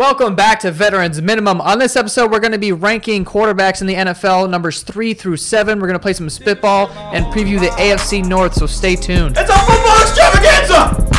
Welcome back to Veterans Minimum. On this episode, we're going to be ranking quarterbacks in the NFL, numbers three through seven. We're going to play some spitball and preview the AFC North, so stay tuned. It's a football extravaganza!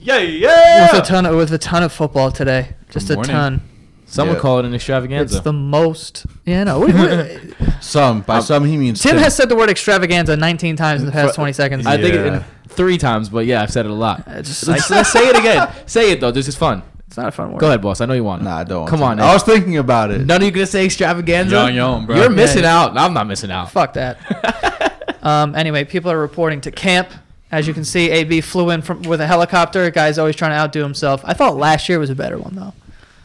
Yeah, yeah. with a ton of with a ton of football today. Just a morning. ton. Some would Yeah. call it an extravaganza. It's the most. Yeah, no. What, what, Some by some he means Tim has said the word extravaganza 19 times in the past 20 seconds. I think it Yeah. in three times, but yeah, I've said it a lot. Just- Let's, let's say it again. Say it though. This is fun. it's not a fun word. Go ahead, boss. I know you want. it. Nah, I don't. want Come to. on. I was thinking about it. None of you gonna say extravaganza. Young, young, bro. You're missing Yeah. out. I'm not missing out. Fuck that. um, anyway, people are reporting to camp. As you can see, AB flew in from with a helicopter. Guy's always trying to outdo himself. I thought last year was a better one though.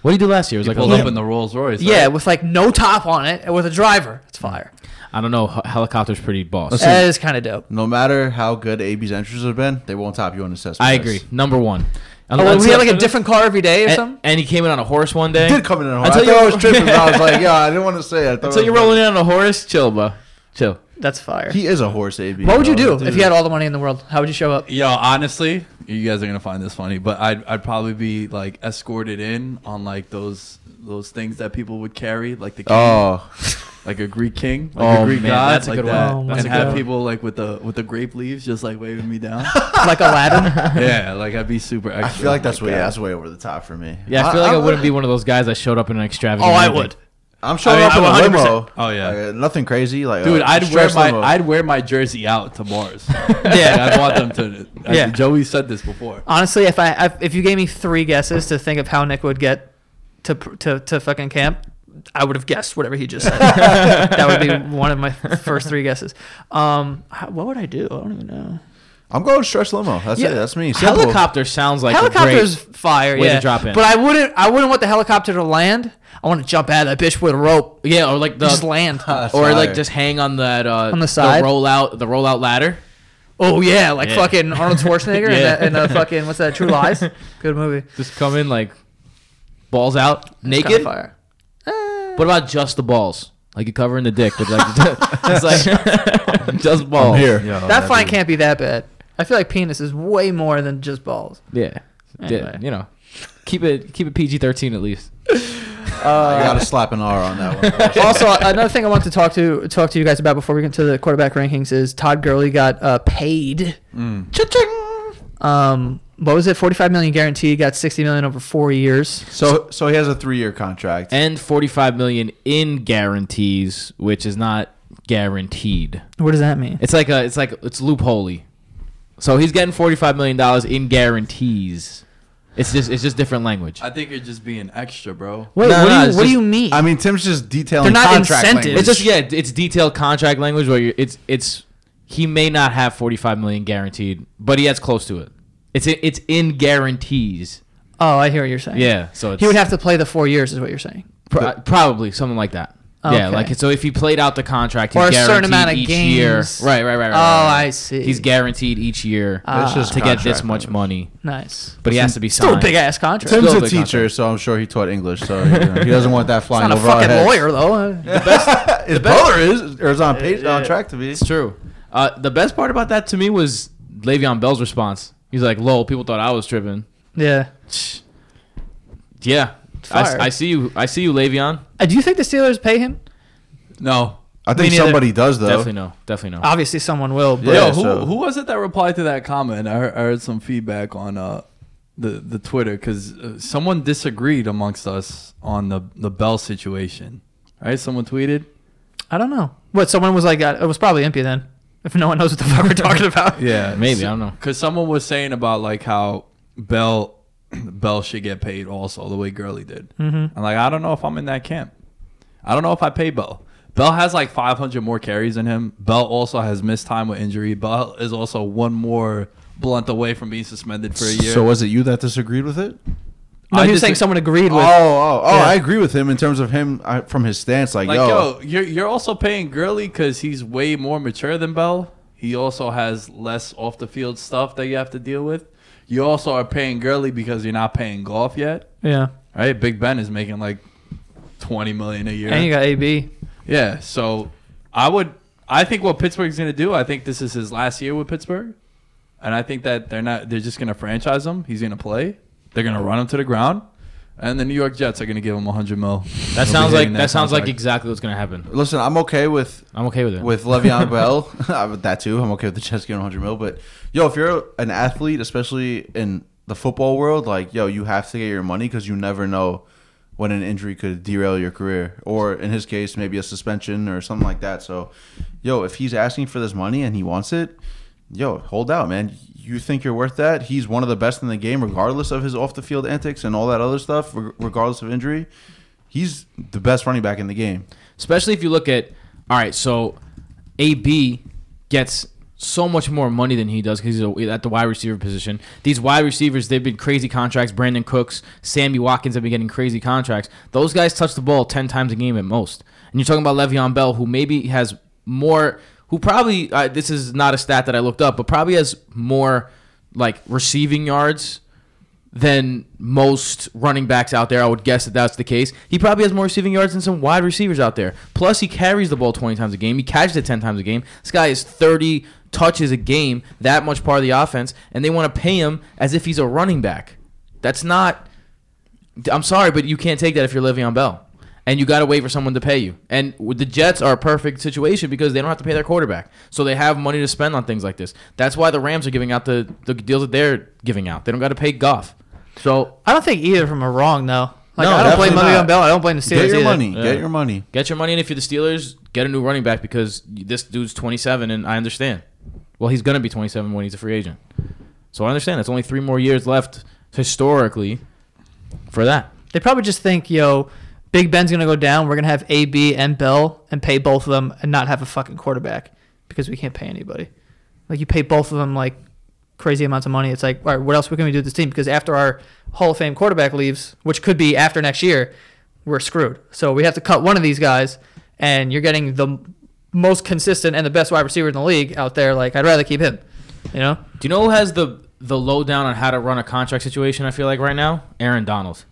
What did you do last year? It was He like pulled a up in the Rolls Royce. Yeah, right? with like no top on it, and with a driver. It's fire. I don't know. Helicopter's pretty boss. Listen, That is kind of dope. No matter how good AB's entries have been, they won't top you on assessment. I test. agree. Number one. Oh, was he had like a different car every day or and, something? and he came in on a horse one day. He did come in on a horse. Until I you- thought I was tripping. I was like, yeah, I didn't want to say it. I thought Until I you're rolling in on a horse, chill, bro. Chill. That's fire. He is a horse, AB. what would you bro. do if you had all the money in the world? How would you show up? Yo, honestly, you guys are gonna find this funny, but I'd I'd probably be like escorted in on like those those things that people would carry, like the king, Oh, like a Greek king, like Oh, a Greek man, god, that's a like good that, one. Oh, and my have God. people like with the with the grape leaves just like waving me down. like Aladdin? yeah, like I'd be super. Extra. I feel like that's my way God. that's way over the top for me. Yeah, I feel like I, I'm- wouldn't be one of those guys that showed up in an extravagant. oh, extravagant. I would. I'm showing I mean, up in I a would limo. Oh, yeah. Like, nothing crazy. Like, Dude, uh, I'd wear my limo. I'd wear my jersey out to Mars. Yeah. I'd want them to. I- Yeah. Joey said this before. Honestly, if I if- if you gave me three guesses to think of how Nick would get to to to fucking camp, I would have guessed whatever he just said. that would be one of my first three guesses. Um, what would I do? I don't even know. I'm going stretch limo. That's Yeah. it. That's me. Simple. Helicopter sounds like Helicopter's a great. fire, way to yeah. drop in. But I wouldn't I wouldn't want the helicopter to land. I want to jump out of that bitch with a rope. Yeah, or like the just land. That's or like just hang on that uh, On the side? roll out the rollout ladder. Oh yeah, like Yeah. fucking Arnold Schwarzenegger Yeah. and, the, and the fucking what's that? True Lies. Good movie. Just come in like balls out It's kinda naked. fire. What about just the balls? Like you're covering the dick with like it's like just balls. I'm here. that fine can't be that bad. I feel like penis is way more than just balls. Yeah. Anyway. Yeah, you know. Keep it keep it PG thirteen at least. I got to slap an R on that one. also, another thing I want to talk to talk to you guys about before we get to the quarterback rankings is Todd Gurley got uh, paid. Mm. Cha-ching! Um, what was it? Forty five million guaranteed. Got sixty million over four years. So, so he has a three-year contract. And forty five million in guarantees, which is not guaranteed. What does that mean? It's like a it's like it's loopholey. So he's getting forty five million dollars in guarantees. It's just it's just different language. I think you're just being extra, bro. Wait, No, what, no, do you, it's what do just- you mean? I mean, Tim's just detailing They're not contract incentives. language. It's just yeah, it's detailed contract language where you're, it's it's he may not have 45 million guaranteed, but he has close to it. It's it's in guarantees. oh, I hear what you're saying. Yeah, so it's He would have to play the four years, is what you're saying. pro- probably something like that. Yeah, like so if he played out the contract, he's Or a guaranteed certain amount of each games. year. Right, right, right, right. Oh, right, right. I see. He's guaranteed each year Ah. It's just to get this much money, Nice. but he has to be Still a big ass contract. Tim's Still a a teacher, contract. so I'm sure he taught English. So you know, he doesn't want that He's flying not a over our fucking heads. lawyer though. His brother is, or is on page, on track to be. It's true. Uh, the best part about that to me was Le'Veon Bell's response. He's like, "Lol, people thought I was tripping." yeah. Yeah, I, Fire. I see you. I see you, Le'Veon. Uh, do you think the Steelers pay him? No. I think neither. somebody does though. Definitely no. Definitely no. Obviously, someone will. But Yeah, Yo, who, so- who was it that replied to that comment? I heard, I heard some feedback on uh, the the Twitter because uh, someone disagreed amongst us on the the Bell situation. Right? Someone tweeted. I don't know. What someone was like? uh, It was probably Impy then. If no one knows what the fuck we're talking about. Yeah, Maybe, I don't know. Because someone was saying about like how Bell Bell should get paid also the way Gurley did. Mm-hmm. I'm like, I don't know if I'm in that camp. I don't know if I pay Bell. Bell has like 500 more carries than him. Bell also has missed time with injury. Bell is also one more blunt away from being suspended for a year. So was it you that disagreed with it? No, I he was saying someone agreed Oh, with. oh, oh! Yeah. I agree with him in terms of him I, from his stance. Like, like, yo, yo, you're you're also paying Gurley because he's way more mature than Bell. He also has less off the field stuff that you have to deal with. You also are paying Gurley because you're not paying Goff yet. Yeah. right? Big Ben is making like twenty million a year. And you got AB. yeah, so I would, I think what Pittsburgh's gonna do. I think this is his last year with Pittsburgh, and I think that they're not. They're just gonna franchise him. He's gonna play. They're gonna run him to the ground, and the New York Jets are gonna give him hundred mil. That He'll sounds like hitting that sounds like exactly what's gonna happen. listen, I'm okay with I'm okay with it. with Le'Veon Bell. Uh, with that too. I'm okay with the Jets getting 100 mil. But yo, if you're an athlete, especially in the football world, like yo, you have to get your money because you never know when an injury could derail your career, or in his case, maybe a suspension or something like that. So, yo, if he's asking for this money and he wants it, yo, hold out, man. You think you're worth that? He's one of the best in the game, regardless of his off the field antics and all that other stuff, regardless of injury. He's the best running back in the game. Especially if you look at all right, so AB gets so much more money than he does because he's at the wide receiver position. These wide receivers, they've been crazy contracts. Brandin Cooks, Sammy Watkins have been getting crazy contracts. Those guys touch the ball ten times a game at most. And you're talking about Le'Veon Bell, who maybe has more, who probably uh, this is not a stat that I looked up, but probably has more like receiving yards than most running backs out there. I would guess that that's the case. He probably has more receiving yards than some wide receivers out there. Plus, he carries the ball 20 times a game. He catches it 10 times a game. This guy is 30 touches a game, that much part of the offense, and they want to pay him as if he's a running back. That's not. I'm sorry, but you can't take that if you're Le'Veon Bell. And you got to wait for someone to pay you. And the Jets are a perfect situation because they don't have to pay their quarterback. So they have money to spend on things like this. That's why the Rams are giving out the, the deals that they're giving out. They don't got to pay Goff. So I don't think either of them are wrong though. Like No, I don't blame definitely Le'Veon. Bell. I don't blame the Steelers Get your either. money. Yeah. Get your money. get your money, and if you're the Steelers, get a new running back because this dude's 27, and I understand. Well, he's gonna be 27 when he's a free agent. So I understand. It's only three more years left historically for that. They probably just think, yo, Big Ben's gonna go down. We're gonna have AB and Bell and pay both of them and not have a fucking quarterback because we can't pay anybody. Like you pay both of them like crazy amounts of money. It's like, all right, what else can we do with this team? Because after our Hall of Fame quarterback leaves, which could be after next year, we're screwed. So we have to cut one of these guys, and you're getting the most consistent and the best wide receiver in the league out there. Like I'd rather keep him. You know? Do you know who has the the lowdown on how to run a contract situation? I feel like right now, Aaron Donald.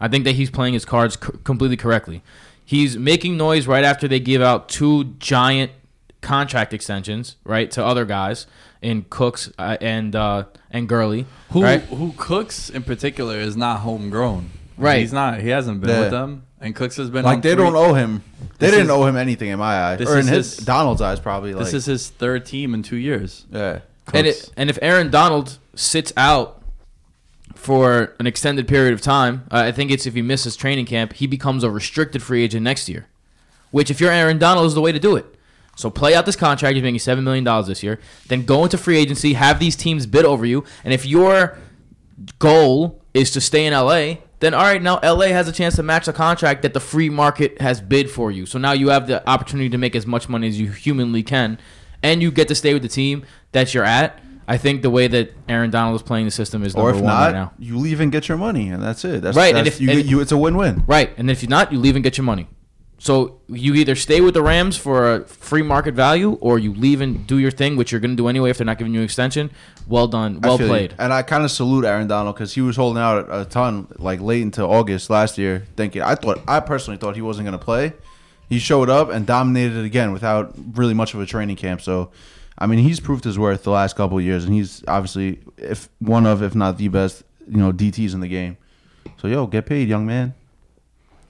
I think that he's playing his cards c- completely correctly. He's making noise right after they give out two giant contract extensions, right, to other guys in Cooks uh, and uh, and Gurley. Who right? who Cooks in particular is not homegrown. Right. He's not. He hasn't been Yeah. with them. And Cooks has been Like on they three- don't owe him. They This didn't is- owe him anything in my eyes, this or in is his, his- Donald's eyes, probably. Like, This is his third team in two years. yeah. And it, and if Aaron Donald sits out for an extended period of time, uh, I think it's if he misses training camp, he becomes a restricted free agent next year. Which, if you're Aaron Donald, is the way to do it. So play out this contract. He's making seven million dollars this year. Then go into free agency. Have these teams bid over you. And if your goal is to stay in LA, then all right, now LA has a chance to match the contract that the free market has bid for you. So now you have the opportunity to make as much money as you humanly can, and you get to stay with the team that you're at. I think the way that Aaron Donald is playing the system is Or number if one not, right now. you leave and get your money, and that's it. That's, Right, and if- you, and- you, it's a win-win. Right, and if you're not, you leave and get your money. So you either stay with the Rams for a free market value, or you leave and do your thing, which you're going to do anyway if they're not giving you an extension. Well done, well feel you. played. And I kind of salute Aaron Donald because he was holding out a, a ton, like late into August last year, thinking I thought I personally thought he wasn't going to play. He showed up and dominated again without really much of a training camp. So, I mean, he's proved his worth the last couple of years, and he's obviously if one of, if not the best, you know, DTs in the game. So, yo, get paid, young man.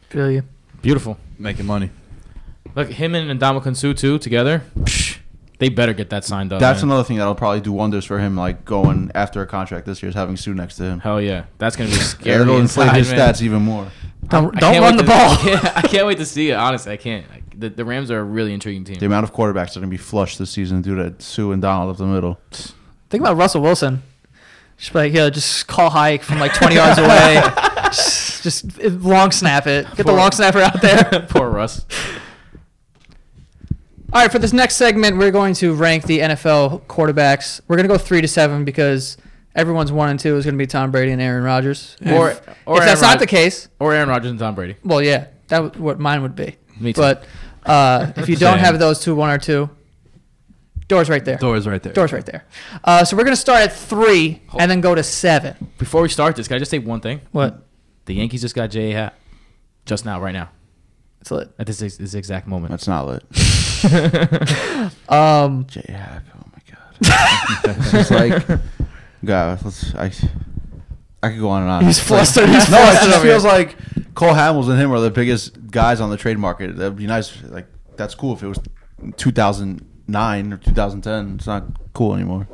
Feel you. Beautiful. Making money. Look, him and Ndamukong Suh too together. psh, they better get that signed up. That's man. another thing that'll probably do wonders for him, like going after a contract this year is having Suh next to him. Hell yeah, that's gonna be Yeah, scary. it'll inflate inside, his man. stats even more. Don't don't run the to- ball. Yeah, I can't wait to see it. Honestly, I can't. Like, the, the Rams are a really intriguing team. The amount of quarterbacks that are going to be flushed this season due to Suh and Donald up the middle. Think about Russell Wilson. Just like, yeah, just call hike from like 20 yards away. Just, just long snap it. Get the long snapper out there. Poor Russ. All right, for this next segment, we're going to rank the NFL quarterbacks. We're going to go three to seven because everyone's one and two is going to be Tom Brady and Aaron Rodgers. Or- if, or if that's Aaron not the case, Or Aaron Rodgers and Tom Brady. well, yeah, that would what mine would be. Me too. But uh, if you don't Same. have those two, one or two, doors right there. Doors right there. Doors right there. Uh, so we're going to start at three and then go to seven. Before we start this, can I just say one thing? What? The Yankees just got J.A. Happ. Just now, right now. It's lit. At this, this exact moment. That's not lit. Um, J Hack. Oh my god. it's like, God, let's. I, I could go on and on. he's flustered. He's no, it just feels like Cole Hamels and him are the biggest guys on the trade market. That'd be nice. Like that's cool if it was 2009 or 2010. It's not cool anymore.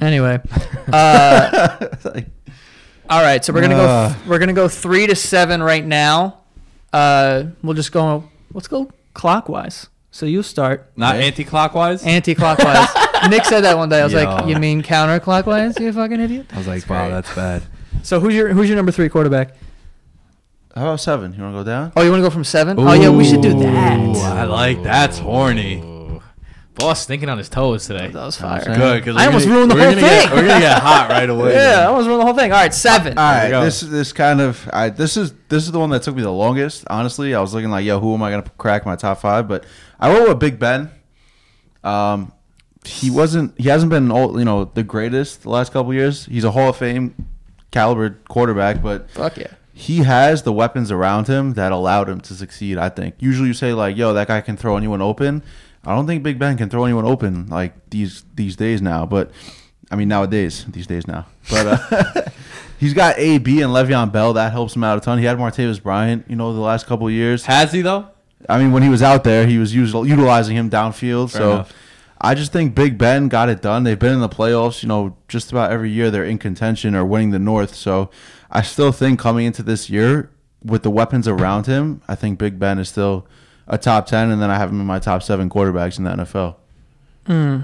Anyway, uh, Like, all right. So we're gonna Uh. go. We're gonna go three to seven right now. Uh, we'll just go. Let's go clockwise. So you start Not Yeah. anti-clockwise. anti-clockwise. Nick said that one day. I was like, "You mean counterclockwise? You fucking idiot." I was like, That's wow, great. that's bad. So who's your who's your number three quarterback? how about seven? You want to go down? Oh, you want to go from seven? Oh yeah, we should do that. I like that's horny. Ooh. Boss thinking on his toes today. That was You know what fire. Good, because I almost ruined the whole thing. we're gonna get hot right away. Yeah, I then. almost ruined the whole thing. All right, seven. All right, this this kind of I, this is this is the one that took me the longest. Honestly, I was looking like, yo, who am I gonna crack my top five? But I went with Big Ben. Um, he wasn't. He hasn't been all you know the greatest the last couple years. He's a Hall of Fame caliber quarterback, but Fuck yeah. he has the weapons around him that allowed him to succeed. I think. Usually, you say like, yo, that guy can throw anyone open. I don't think Big Ben can throw anyone open like these these days now. But I mean nowadays, these days now. But uh, he's got AB and Le'Veon Bell. That helps him out a ton. He had Martavis Bryant, you know, the last couple of years. Has he though? I mean, when he was out there, he was usual, utilizing him downfield. Fair so enough. I just think Big Ben got it done. They've been in the playoffs, you know, just about every year they're in contention or winning the North. So I still think coming into this year with the weapons around him, I think Big Ben is still a top 10. And then I have him in my top seven quarterbacks in the NFL. Hmm.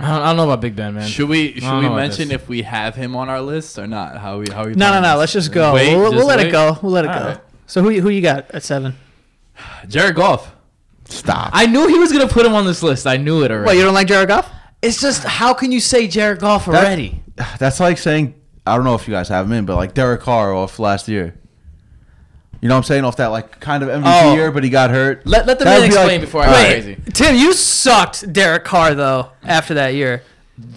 I don't, I don't know about Big Ben, man. Should we should we mention if we have him on our list or not? How we how we No, no, no. this? Let's just go. Wait, we'll we'll let it go. We'll let it All go. right. So who who you got at seven? Jared Goff. Stop. I knew he was gonna put him on this list. I knew it already. What you don't like Jared Goff? it's just how can you say Jared Goff That- already? That's like saying, I don't know if you guys have him in, but like Derek Carr off last year. You know what I'm saying? Off that like kind of MVP Oh. year, but he got hurt. let let the That man would be explain like- before I go Wait, crazy. Tim, you sucked Derek Carr though after that year.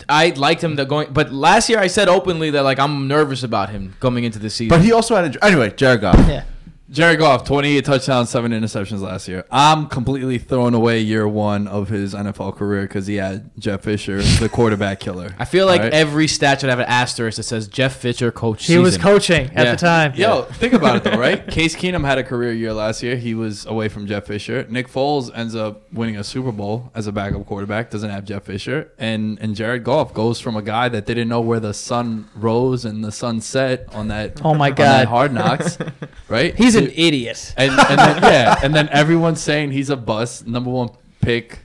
I liked him the going, but last year I said openly that like I'm nervous about him coming into the season. But he also had a, anyway, Jared Goff. Yeah. Jared Goff, 28 touchdowns, seven interceptions last year. I'm completely throwing away year one of his NFL career because he had Jeff Fisher, the quarterback killer. I feel like Right? every stat should have an asterisk that says Jeff Fisher coached. He was season. coaching at Yeah. the time. Yo, think about it though, right? Case Keenum had a career year last year. He was away from Jeff Fisher. Nick Foles ends up winning a Super Bowl as a backup quarterback. Doesn't have Jeff Fisher, and and Jared Goff goes from a guy that didn't know where the sun rose and the sun set on that. Oh my on God. that Hard Knocks, right? He's an idiot. and, and then, yeah, and then everyone's saying he's a bust, number one pick.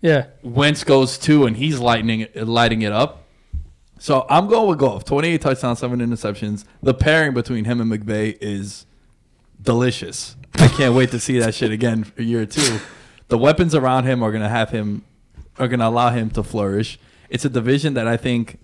Yeah. Wentz goes two, and he's lightning lighting it up. So I'm going with Goff. 28 touchdowns, seven interceptions. The pairing between him and McVay is delicious. I can't wait to see that shit again for year two. The weapons around him are gonna have him are gonna allow him to flourish. It's a division that I think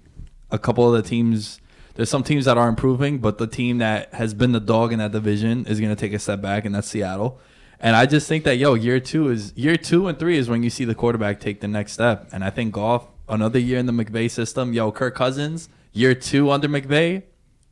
a couple of the teams there's some teams that are improving, but the team that has been the dog in that division is gonna take a step back, and that's Seattle. And I just think that yo, year two is year two and three is when you see the quarterback take the next step. And I think Goff another year in the McVay system. Yo, Kirk Cousins, year two under McVay,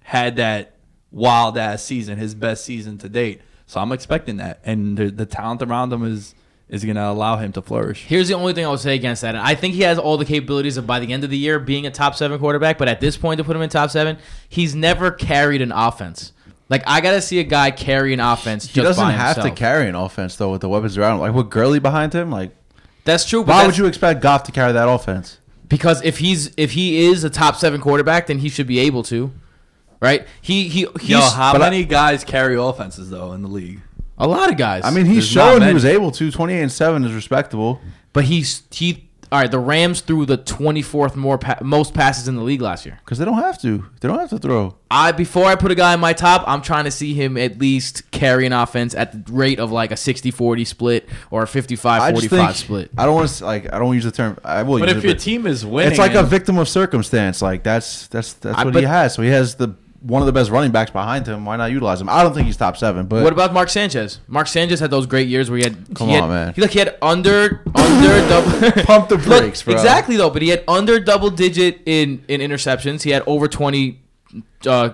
had that wild ass season, his best season to date. So I'm expecting that, and the, the talent around him is is going to allow him to flourish. Here's the only thing I would say against that. And I think he has all the capabilities of by the end of the year being a top seven quarterback. But at this point, to put him in top seven, he's never carried an offense. Like I gotta see a guy carry an offense. He just doesn't by have to carry an offense though with the weapons around him. Like with Gurley behind him, like That's true. But why that's- would you expect Goff to carry that offense? Because if he's if he is a top seven quarterback, then he should be able to, right? He he he's Yo, how but I- many guys carry offenses though in the league? A lot of guys. I mean, he's There's not shown he many. was able to. Twenty eight and seven is respectable. but he's he. All right, the Rams threw the twenty fourth more pa- most passes in the league last year. Because they don't have to. They don't have to throw. I before I put a guy in my top, I'm trying to see him at least carry an offense at the rate of like a 60-40 split or a 55-45 split. I don't want to like. I don't use the term. I will. But use if it, your team is winning, it's like a and- victim of circumstance. Like that's that's that's I- what but- he has. So he has the one of the best running backs behind him. Why not utilize him? I don't think he's top seven. But What about Mark Sanchez? Mark Sanchez had those great years where he had Come he had, on, man. He like he had under under double Pump the brakes, bro. Exactly though, but he had under double digit in in interceptions. He had over twenty uh,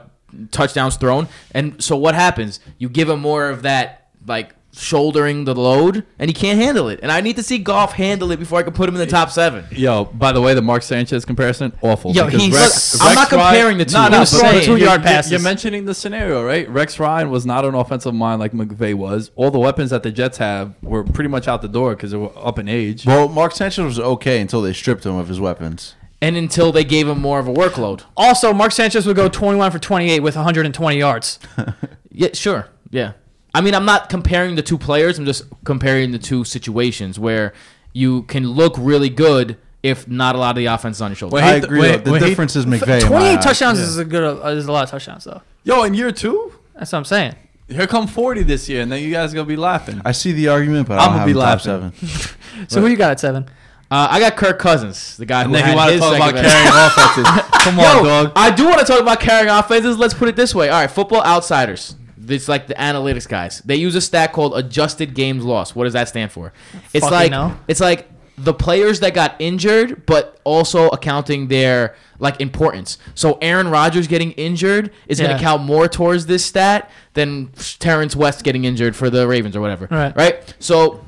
touchdowns thrown. And so what happens? You give him more of that like shouldering the load, and he can't handle it. And I need to see Goff handle it before I can put him in the top seven. Yo, by the way, the Mark Sanchez comparison awful. Yo, because he's- I'm not comparing the two. No, I'm no, but saying. you're- Two-yard you're- passes. You're mentioning the scenario, right? Rex Ryan was not an offensive mind like McVay was. All the weapons that the Jets have were pretty much out the door because they were up in age. well, Mark Sanchez was okay until they stripped him of his weapons. And until they gave him more of a workload. Also, Mark Sanchez would go 21 for 28 with 120 yards. Yeah, sure. Yeah. I mean, I'm not comparing the two players. I'm just comparing the two situations where you can look really good if not a lot of the offense is on your shoulders. Wait, I he- agree. wait, the wait, he- difference is McVay. in 28 eyes. touchdowns is a good. Uh, is a lot of touchdowns though. Yo, in year two, That's what I'm saying. here come 40 this year, and then you guys gonna be laughing. I see the argument, but I'ma I'm gonna be be top laughing. seven. So who you got at seven? Uh, I got Kirk Cousins, the guy and who then had you want to his talk about second carrying offenses. Come on, Yo, dog. I do want to talk about carrying offenses. Let's put it this way. All right, football outsiders. It's like the analytics guys. They use a stat called adjusted games lost. What does that stand for? It's Fucking like no. it's like the players that got injured, but also accounting their like importance. So Aaron Rodgers getting injured is going Yeah. to count more towards this stat than Terrence West getting injured for the Ravens or whatever. Right. Right. So it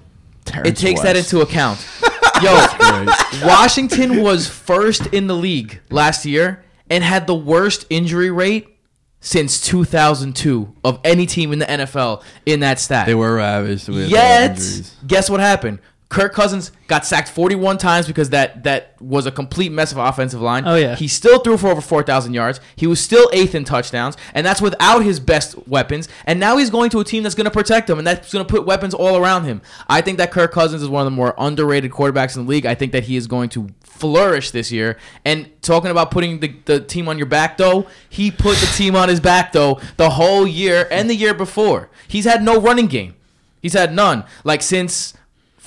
Terrence takes that into account. Yo, Washington was first in the league last year and had the worst injury rate since 2002 of any team in the NFL in that stat. They were ravaged with Yet, injuries. guess what happened? Kirk Cousins got sacked 41 times because that that was a complete mess of offensive line. Oh, yeah. He still threw for over 4,000 yards. He was still eighth in touchdowns, and that's without his best weapons. And now he's going to a team that's going to protect him, and that's going to put weapons all around him. I think that Kirk Cousins is one of the more underrated quarterbacks in the league. I think that he is going to flourish this year. And talking about putting the, the team on your back, though, he put the team on his back, though, the whole year and the year before. He's had no running game. He's had none. Like since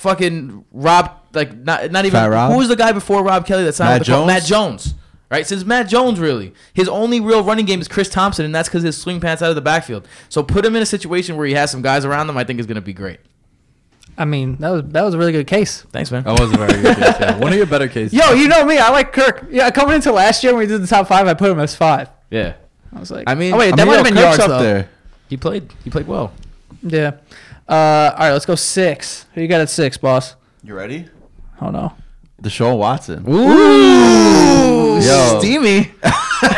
fucking Rob, like not not even Fat Rob? who was the guy before Rob Kelley that signed Matt with the Jones? Matt Jones. Right, since Matt Jones, really, his only real running game is Chris Thompson, and that's because his swing pants out of the backfield. So put him in a situation where he has some guys around him. I think is going to be great. I mean, that was that was a really good case. Thanks, man. That was a very good case. Yeah. One of your better cases. Yo, you know me. I like Kirk. Yeah, coming into last year when we did the top five, I put him as five. Yeah, I was like, I mean- oh wait, I that mean, might yo, have been Kirk's yards up though. there. he played. He played well. Yeah. Uh, all right, let's go six. Who you got at six, boss? You ready? Oh no. Deshaun Watson. Ooh, Yo. steamy. yo,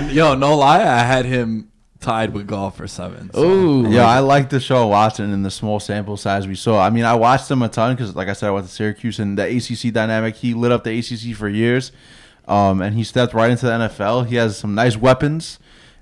no, yo, no lie. I had him tied with Goff for seven. so- Ooh, Yeah, I like Deshaun Watson in the small sample size we saw. I mean, I watched him a ton because, like I said, I went to Syracuse and the ACC dynamic. He lit up the ACC for years, um, and he stepped right into the NFL. He has some nice weapons.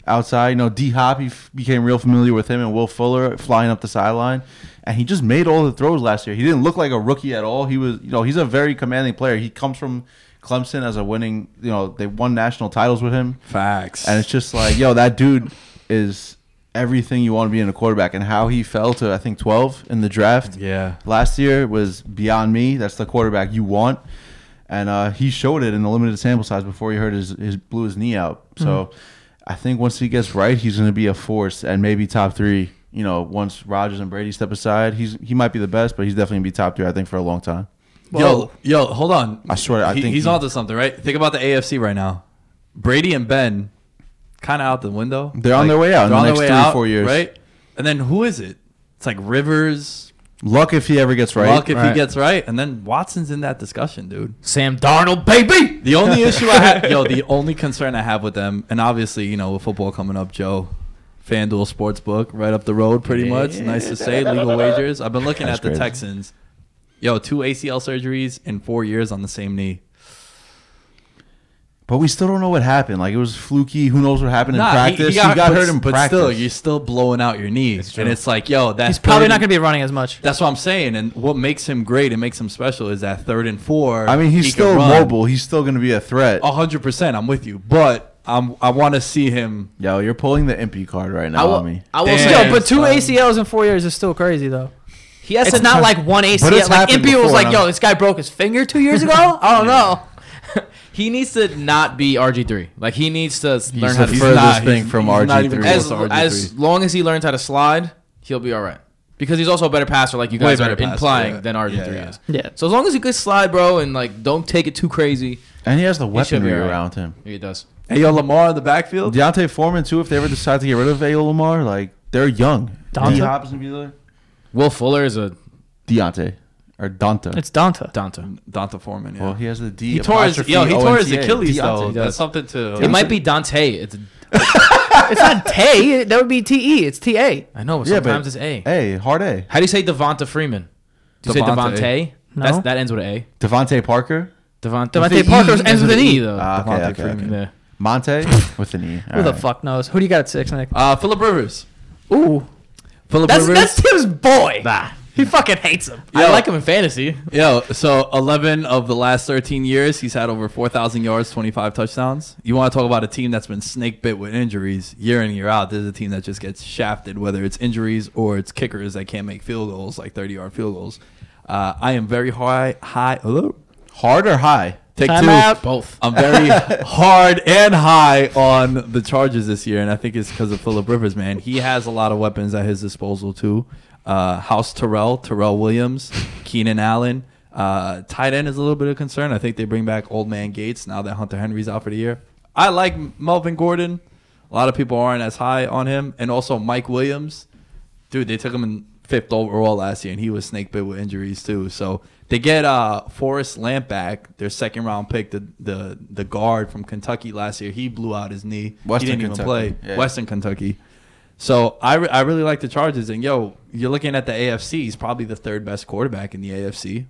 Outside. You know, D Hop, he f- became real familiar with him and Will Fuller flying up the sideline. And he just made all the throws last year. He didn't look like a rookie at all. He was, you know, he's a very commanding player. He comes from Clemson as a winning, you know, they won national titles with him. Facts. And it's just like, yo, that dude is everything you want to be in a quarterback. And how he fell to, I think, 12 in the draft yeah. last year was beyond me. That's the quarterback you want. And uh, he showed it in the limited sample size before he hurt his, his blew his knee out. So I think once he gets right, he's going to be a force and maybe top three. You know, once Rodgers and Brady step aside, he's he might be the best, but he's definitely gonna be top three. I think for a long time. Yo, yo, hold on. I swear, I He- think he's he- onto something, right? Think about the AFC right now. Brady and Ben, kind of out the window. They're on their way out in they're the on next their three, four years. right? And then who is it? It's like Rivers, Luck if he ever gets right. Luck if Right. he gets right, and then Watson's in that discussion, dude. Sam Darnold, baby. The only issue I have, yo, the only concern I have with them, and obviously, you know, with football coming up, Joe, FanDuel Sportsbook, right up the road, pretty much. Nice to say, legal wagers. I've been looking That's at the. Texans. Yo, two ACL surgeries in four years on the same knee. But we still don't know what happened. Like it was fluky. Who knows what happened in Nah, he- practice? he, got, but, hurt in but practice. still, you're still blowing out your knee, and it's like, yo, that's He's probably not going to be running as much. That's what I'm saying, and what makes him great and makes him special is that third and four. I mean, he's he can still run. mobile. He's still going to be a threat. A hundred percent, I'm with you, but I'm, I want to see him. Yo, you're pulling the impy card right I now will, on me. I will Damn. say, Yo, but two son. ACLs in four years is still crazy though. he has It's to not like one ACL. it's Like happened Impey was before, like, and "Yo, I'm- this guy broke his finger two years ago." I don't know. He needs to not be RG three. Like he needs to learn how to furthest not- thing he's- from he's not RG3. as RG3. as long as he learns how to slide, he'll be all right. Because he's also a better passer, like you guys are passer, implying yeah. than RG three Yeah, yeah. is. Yeah. So as long as he could slide, bro, and like don't take it too crazy, And he has the He weaponry alright. around him. he does. Hey, yo, Lamar in the backfield. Deontay Foreman too. If they ever decide to get rid of A. Lamar, like they're young. Donta? D Hop be there. Will Fuller is a Deontay or Donta. It's Donta. Donta. Donta Foreman. Yeah. well, he has the D. he tore his apostrophe yo. He tore his ONTA. Achilles though. Deontay. That's something to. It might be Dante. It's It's not Tay. That would be T E. It's T A. I know. but Yeah, but- Sometimes it's A. Hey, hard A. How do you say Devonta Freeman? Do you say Devontae. Devontae? No. That's, that ends with an A. Devontae Parker. Devontae. Devontae With the Parker E ends with an E. though. Ah, okay, okay, Freeman. okay. Yeah. Monte with an E. Who the fuck knows? Who do you got at six, Nick? Uh, Philip Rivers. Ooh, Philip Rivers. that's Tim's boy. He fucking hates him. I like him in fantasy. Yo, so 11 of the last 13 years, he's had over 4,000 yards, 25 touchdowns. You want to talk about a team that's been snake bit with injuries year in, year out. This is a team that just gets shafted, whether it's injuries or it's kickers that can't make field goals, like 30 yard field goals. Uh, I am very high, high, hello? Hard or high? Take Time two. out. Both. I'm very hard and high on the Chargers this year, and I think it's because of Philip Rivers, man. He has a lot of weapons at his disposal too. Uh, House Terrell, Terrell Williams, Keenan Allen. Uh, tight end is a little bit of concern. I think they bring back Old Man Gates now that Hunter Henry's out for the year. I like Melvin Gordon. A lot of people aren't as high on him, and also Mike Williams. Dude, they took him in fifth overall last year, and he was snake bit with injuries too. So they get uh Forrest Lamp back, their second round pick, the the the guard from Kentucky last year. He blew out his knee. Western he didn't even play. yeah. Western Kentucky. So I, re- I really like the Chargers, and yo, you're looking at the AFC. He's probably the third best quarterback in the AFC.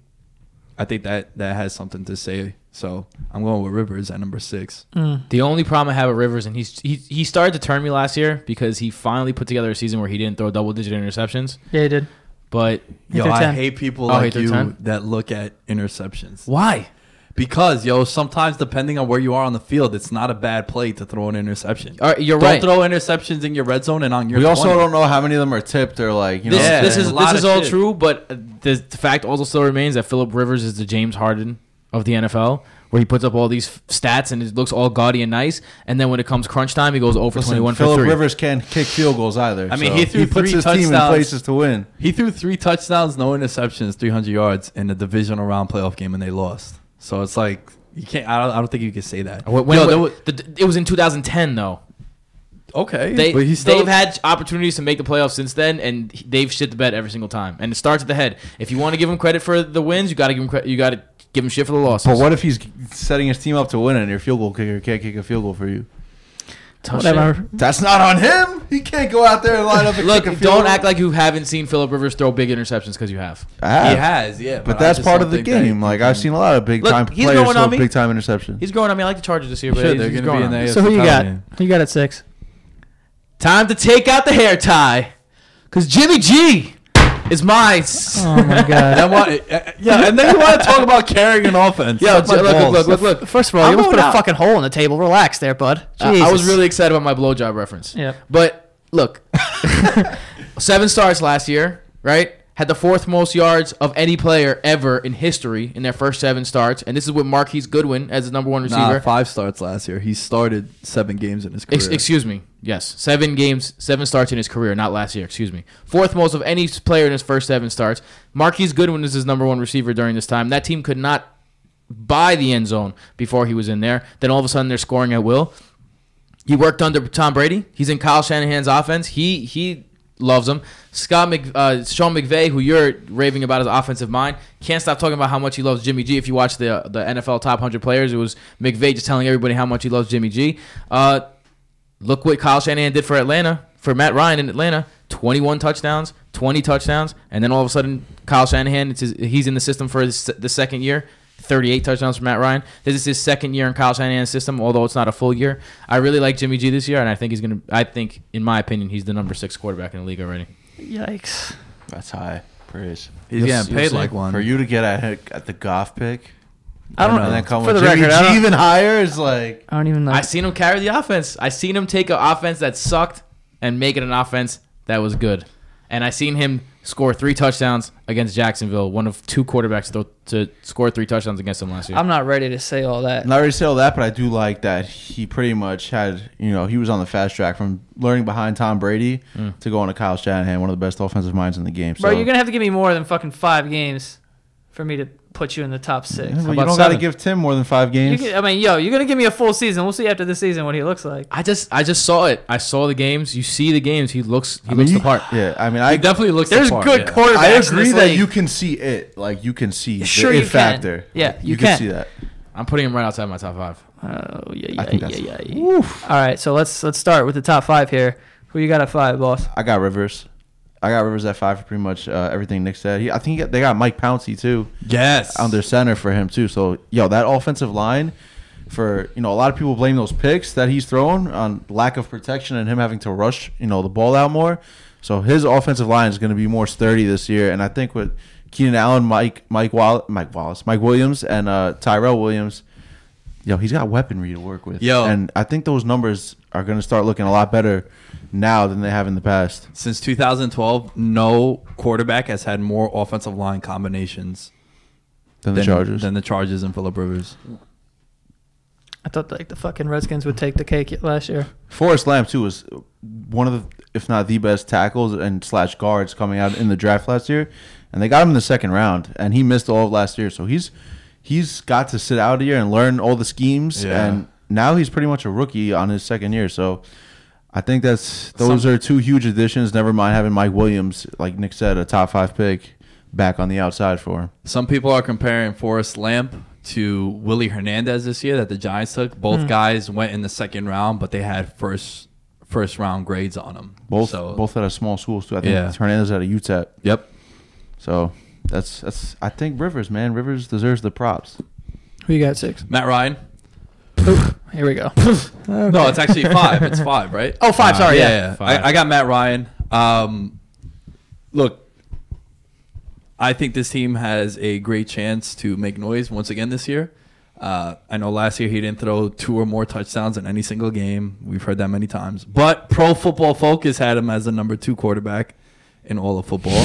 I think that that has something to say. So I'm going with Rivers at number six. Mm. The only problem I have with Rivers, and he's he, he started to turn me last year because he finally put together a season where he didn't throw double digit interceptions. Yeah, he did. But Yo, I hate people Oh, like you 10? that look at interceptions. why? Because yo, sometimes depending on where you are on the field, it's not a bad play to throw an interception. All right, you're Don't right. throw interceptions in your red zone and on your. We also don't know how many of them are tipped or like you know. this, Yeah, this is this is all shit. true, but uh, the, the fact also still remains that Philip Rivers is the James Harden of the NFL, where he puts up all these f- stats and it looks all gaudy and nice, and then when it comes crunch time, he goes over Listen, twenty one for Philip three. Rivers can't kick field goals either. I mean, so he threw puts three his team in touchdowns. places to win. He threw three touchdowns, no interceptions, 300 yards in the divisional round playoff game, and they lost. So it's like you can't. I don't, I don't think you can say that. When, when- Yo, there when- wa- the, it was in 2010 though. okay, They but he's still they've had opportunities to make the playoffs since then, and they've shit the bed every single time. And it starts at the head. If you want to give him credit for the wins, you got to give him credit. You got to give him shit for the losses. But what if he's setting his team up to win and your field goal kicker can't kick a field goal for you? Tough shit. Whatever. That's not on him. He can't go out there and line up and Look, kick a field don't goal. act like you haven't seen Philip Rivers throw big interceptions because you have. I have. he has, yeah. But I that's part of the game. Like can- I've seen a lot of big Look, time he's players throw big time interceptions. He's growing on me. I like the Chargers this year, but Shit, he's, they're going to be in on the. AFC So who you got? game. Who you got at six? Time to take out the hair tie, cause Jimmy G is my. Oh my And god. I want, yeah, and then you want to talk about carrying an offense. Yo, Suck look, look, look, look, look. First of all, I'm you almost going put a fucking hole in the table. Relax there, bud. Uh, I was really excited about my blowjob reference. Yep. But look, seven starts last year, right? Had the fourth most yards of any player ever in history in their first seven starts, and this is with Marquise Goodwin as the number one receiver. Nah, five starts last year. He started seven games in his career. Ex- excuse me. Yes, seven games, seven starts in his career, not last year. Excuse me. Fourth most of any player in his first seven starts. Marquise Goodwin is his number one receiver during this time. That team could not buy the end zone before he was in there. Then all of a sudden they're scoring at will. He worked under Tom Brady. He's in Kyle Shanahan's offense. He he loves him. Scott Mc, uh, Sean McVay, who you're raving about his offensive mind, can't stop talking about how much he loves Jimmy G. If you watch the the NFL top 100 players, it was McVay just telling everybody how much he loves Jimmy G. Uh, look what Kyle Shanahan did for Atlanta, for Matt Ryan in Atlanta. 21 touchdowns, 20 touchdowns, and then all of a sudden, Kyle Shanahan, his, he's in the system for his, the second year. 38 touchdowns for Matt Ryan. This is his second year in Kyle Shanahan's system, although it's not a full year. I really like Jimmy G this year, and I think he's gonna. I think, in my opinion, he's the number six quarterback in the league already. Yikes. That's high praise. He's You'll getting paid like one. For you to get at at the Goff pick, I don't and know. then come For the Jimmy record, I G don't, even higher is like I don't even know. I seen him carry the offense. I seen him take an offense that sucked and make it an offense that was good. And I seen him score three touchdowns against Jacksonville, one of two quarterbacks to, to score three touchdowns against them last year. I'm not ready to say all that. I'm not ready to say all that, but I do like that he pretty much had, you know, he was on the fast track from learning behind Tom Brady Mm. to going to Kyle Shanahan, one of the best offensive minds in the game. So Bro, you're gonna have to give me more than fucking five games for me to put you in the top six. Yeah, well, you don't got to give Tim more than five You games. can, I mean, yo, you're gonna give me a full season. We'll see after the season what he looks like. I just I just saw it. I saw the games. You see the games. He looks he I mean, looks you- the part. Yeah, I mean, He I definitely looks. There's the part, good yeah. quarterbacks. I agree that league. you can see it. Like you can see the it you can. factor. Yeah, Like, you can. can. see that. I'm putting him right outside my top five. Oh yeah, I yeah, think yeah, yeah. yeah. All right, so let's let's start with the top five here. Who you got at five, boss? I got Rivers. I got Rivers at five for pretty much uh, everything Nick said. He, I think he got, they got Mike Pouncey too. Yes. on their center for him too. So yo, that offensive line for you know a lot of people blame those picks that he's thrown on lack of protection and him having to rush you know the ball out more. So his offensive line is going to be more sturdy this year, and I think with Keenan Allen, Mike Mike Wallace, Mike Wallace, Mike Williams, and uh, Tyrell Williams. Yo, he's got weaponry to work with. Yo. and I think those numbers are going to start looking a lot better now than they have in the past. Since 2012, no quarterback has had more offensive line combinations Than the than Chargers. than the Chargers and Philip Rivers. I thought like the fucking Redskins would take the cake last year. Forrest Lamp too was one of the, if not the best tackles and slash guards coming out in the draft last year, and they got him in the second round, and he missed all of last year. So he's he's got to sit out here and learn all the schemes, Yeah. and now he's pretty much a rookie on his second year. So I think that's those are two huge additions. Never mind having Mike Williams, like Nick said, a top five pick back on the outside for him. Some people are comparing Forrest Lamp to Willie Hernandez this year that the Giants took. Both Hmm. guys went in the second round, but they had first first round grades on them. Both So, both at a small schools too. I think Yeah. Hernandez at a UTEP. Yep. So that's that's I think Rivers, man, Rivers deserves the props. Who you got six? Matt Ryan. Here we go. No, it's actually five. It's five, right? Oh, five. Sorry, yeah. yeah. Five. I, I got Matt Ryan. Um, look, I think this team has a great chance to make noise once again this year. Uh, I know last year he didn't throw two or more touchdowns in any single game. We've heard that many times. But Pro Football Focus had him as the number two quarterback in all of football.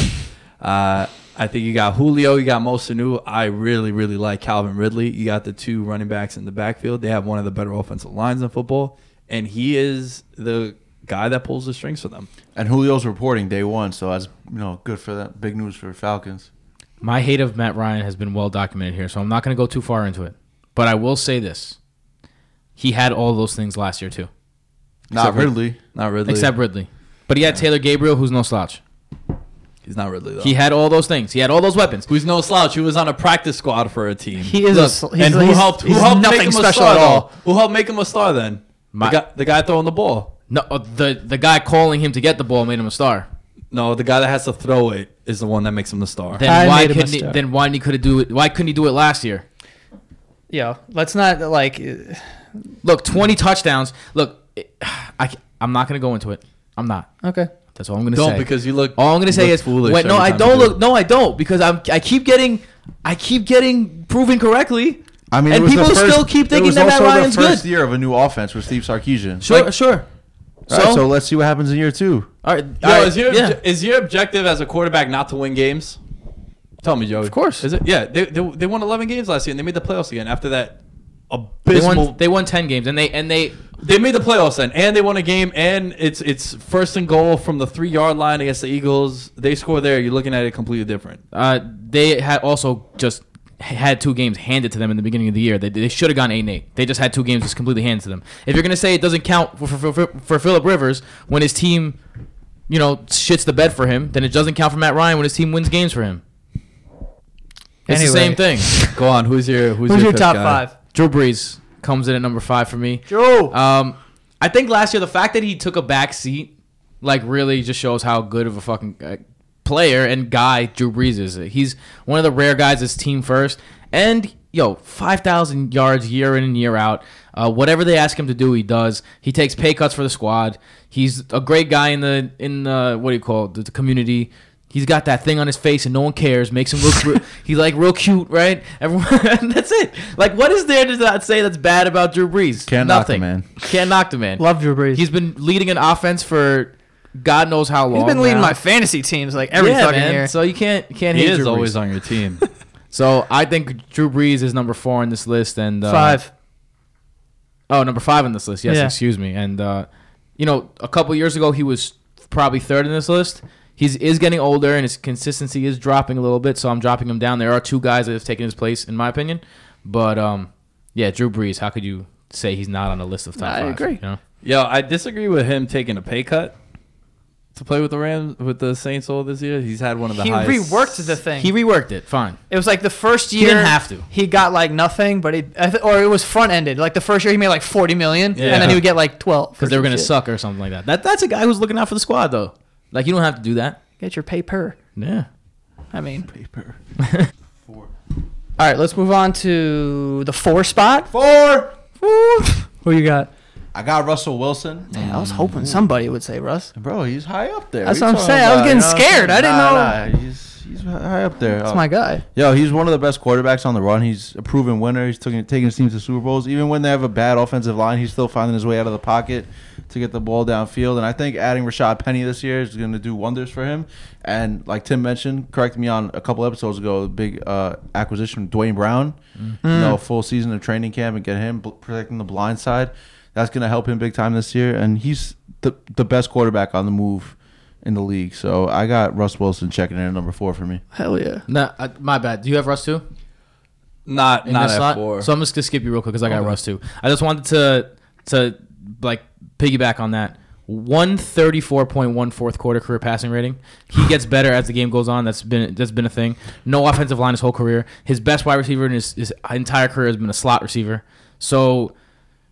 Uh, I think you got Julio, you got Mo Sanu. I really, really like Calvin Ridley. You got the two running backs in the backfield. They have one of the better offensive lines in football, and he is the guy that pulls the strings for them. And Julio's reporting day one, so that's you know good for that. Big news for Falcons. My hate of Matt Ryan has been well documented here, so I'm not going to go too far into it. But I will say this: he had all those things last year too, Not Except for- Ridley. Not Ridley. except Ridley. But he had Taylor Gabriel, who's no slouch. He's not really though. He had all those things. He had all those weapons. Who's no slouch? He was on a practice squad for a team. He is. Look, a, sl- he's, and who helped? Who helped nothing make him special a star at all. though? Who helped make him a star then? My- the, guy, the guy throwing the ball. No, uh, the the guy calling him to get the ball made him a star. No, the guy that has to throw it is the one that makes him the star. Then I why made him a couldn't he, then why didn't he could have do it? Why couldn't he do it last year? Yeah, let's not like. uh, Look, 20 touchdowns. Look, I I'm not going to go into it. I'm not. Okay. That's all I'm gonna say. Don't because you look. all I'm gonna say is foolish wait, no, I don't do look. it. No, I don't because I'm. I keep getting. I keep getting proven correctly. I mean, And it was the people first- still keep thinking was that Matt Ryan's good. also Ryan's the first good. year of a new offense with Steve Sarkisian. Sure, Like, sure. all right, so let's see what happens in year two. all right, Yo, all right, is your yeah. is your objective as a quarterback not to win games? Tell me, Joe. Of course. Is it? Yeah, they, they, they won 11 games last year and they made the playoffs again. After that They won. They won ten games, and they and they. They made the playoffs then, and they won a game, and it's it's first and goal from the three yard line against the Eagles. They score there. You're looking at it completely different. Uh, they had also just had two games handed to them in the beginning of the year. They, they should have gone eight and eight. They just had two games just completely handed to them. If you're gonna say it doesn't count for for, for, for Philip Rivers when his team, you know, shits the bed for him, then it doesn't count for Matt Ryan when his team wins games for him. It's the same thing. Go on. Who's your who's, Who's your fifth top guy? five? Drew Brees comes in at number five for me. Joe. Um, I think last year the fact that he took a back seat, like, really just shows how good of a fucking uh, player and guy Drew Brees is. He's one of the rare guys that's team first, and yo, five thousand yards year in and year out. Uh, whatever they ask him to do, he does. He takes pay cuts for the squad. He's a great guy in the in the what do you call it, the, the community. He's got that thing on his face and no one cares. Makes him look. Real, he's like real cute, right? Everyone. that's it. Like, what is there to not say that's bad about Drew Brees? Can't knock Nothing. the man. Can't knock the man. Love Drew Brees. He's been leading an offense for God knows how long. He's been leading now. my fantasy teams like every yeah, fucking man. year. So you can't you can't He hate is Drew always Brees. on your team. So I think Drew Brees is number four on this list, and uh, Five. Oh, number five on this list. Yes, Yeah. excuse me. And uh, you know, a couple years ago, he was probably third in this list. He's is getting older, and his consistency is dropping a little bit. So I'm dropping him down. There are two guys that have taken his place, in my opinion. But um, yeah, Drew Brees. How could you say he's not on the list of top I five? agree. You know? Yo, I disagree with him taking a pay cut to play with the Rams with the Saints all this year. He's had one of the He highest. reworked the thing. He reworked it. Fine. it was like the first year. He didn't have to. He got like nothing, but he I th- or it was front ended. Like the first year he made like forty million, Yeah. and then he would get like twelve Because they were gonna suck or something like that. That that's a guy who's looking out for the squad, though. Like you don't have to do that. Get your paper. Yeah. I mean, paper. Four. All right, let's move on to the four spot. Four. Who you got? I got Russell Wilson. Man, I was hoping somebody would say Russ. Bro, he's high up there. That's What what I'm talking saying. I was getting You know scared. I didn't Nah, know- nah, he's high up there. That's Oh. my guy. Yo, he's one of the best quarterbacks on the run. He's a proven winner. He's taking taking his team to Super Bowls. Even when they have a bad offensive line, he's still finding his way out of the pocket to get the ball downfield. And I think adding Rashaad Penny this year is going to do wonders for him. And like Tim mentioned, correct me on a couple episodes ago, the big uh, acquisition, Duane Brown. Mm-hmm. You know, mm. full season of training camp and get him protecting the blind side. That's going to help him big time this year. And he's the the best quarterback on the move in the league. So I got Russ Wilson checking in at number four for me. Hell yeah. Nah, uh, my bad. Do you have Russ too? not in not this at slot? four. So I'm just gonna skip you real quick because I got Okay. Russ too. I just wanted to to like piggyback on that. One thirty four point one fourth quarter career passing rating. He gets better as the game goes on. That's been that's been a thing. No offensive line his whole career. His best wide receiver in his, his entire career has been a slot receiver. So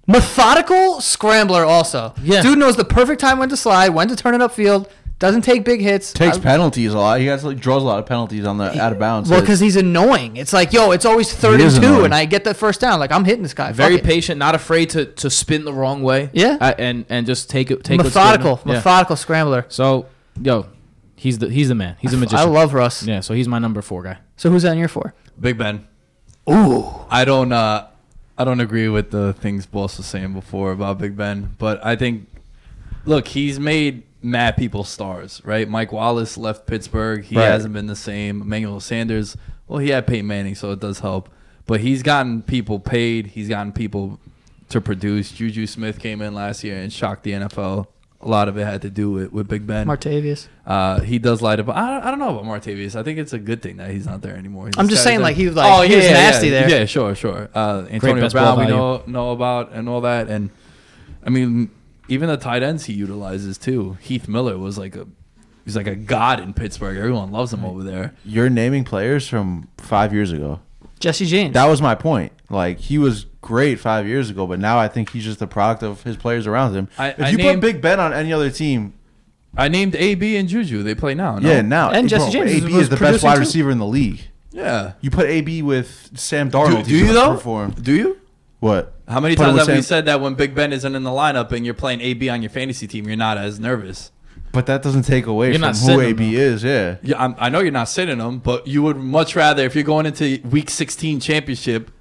Methodical scrambler also. Yeah. Dude knows the perfect time when to slide, when to turn it upfield, doesn't take big hits. takes I- penalties a lot. He has like draws a lot of penalties on the out of bounds. Well, because he's annoying. It's like, yo, it's always third He and two, and I get the first down. Like I'm hitting this guy. very Fuck it. patient, not afraid to, to spin the wrong way. Yeah. uh, and and just take it take what's methodical, enough. Yeah. methodical scrambler. So yo, he's the he's the man. He's a magician. I love Russ. Yeah, so he's my number four guy. So who's that on your four? Big Ben. Ooh, I don't uh I don't agree with the things Boss was saying before about Big Ben, but I think look, he's made mad people stars, right? Mike Wallace left Pittsburgh. He Right. hasn't been the same. Emmanuel Sanders, well, he had Peyton Manning, so it does help. But he's gotten people paid. He's gotten people to produce. Juju Smith came in last year and shocked the NFL. A lot of it had to do with, with Big Ben. Martavis. Uh, he does light up. I don't, I don't know about Martavis. I think it's a good thing that he's not there anymore. He's I'm just saying, like, he was, like, oh, he was nasty yeah, there. Yeah, sure, sure. Uh, Antonio Brown, we know know about and all that, and I mean, even the tight ends he utilizes too. Heath Miller was like a he's like a god in Pittsburgh. Everyone loves him over there. you're naming players from five years ago. Jesse James. That was my point. Like he was great five years ago, but now I think he's just a product of his players around him. I- if I you named- put Big Ben on any other team, I named AB and Juju. They play now. No? yeah, now And Jesse bro, James AB is the best producing wide too. receiver in the league. yeah. You put AB with Sam Do, Darnold. do he's you gonna though? Perform. Do you? What? How many Put times have we said that when Big Ben isn't in the lineup and you're playing AB on your fantasy team, you're not as nervous? But that doesn't take away You're from not who sitting him, AB is. Yeah. Yeah, I'm, I know you're not sitting him, but you would much rather if you're going into Week 16 championship.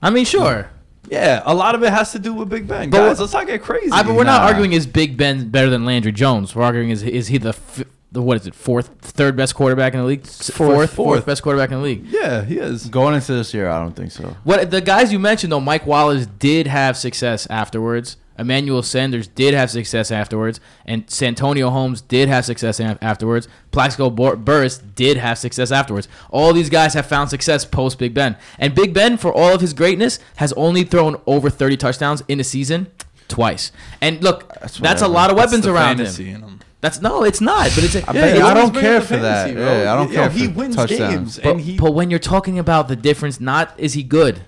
I mean, sure. Yeah, a lot of it has to do with Big Ben. But Guys, let's not get crazy. I, but we're not Nah. arguing is Big Ben better than Landry Jones. We're arguing is is he the f- the what is it fourth third best quarterback in the league? S- Fourth, fourth, Fourth. best quarterback in the league. Yeah, he is. Going into this year, I don't think so. What the guys you mentioned though, Mike Wallace did have success afterwards. Emmanuel Sanders did have success afterwards, and Santonio Holmes did have success afterwards. Plaxico Burress did have success afterwards. All these guys have found success post Big Ben, and Big Ben, for all of his greatness, has only thrown over thirty touchdowns in a season twice. And look, that's, That's a lot of That's weapons the around fantasy him. In him. That's no, it's not. But it's a, I, Yeah, bet- he I don't care the for that. fantasy, bro. Yeah, I don't Yo, care. he for wins touchdowns. games. But, And he- but when you're talking about the difference, not is he good?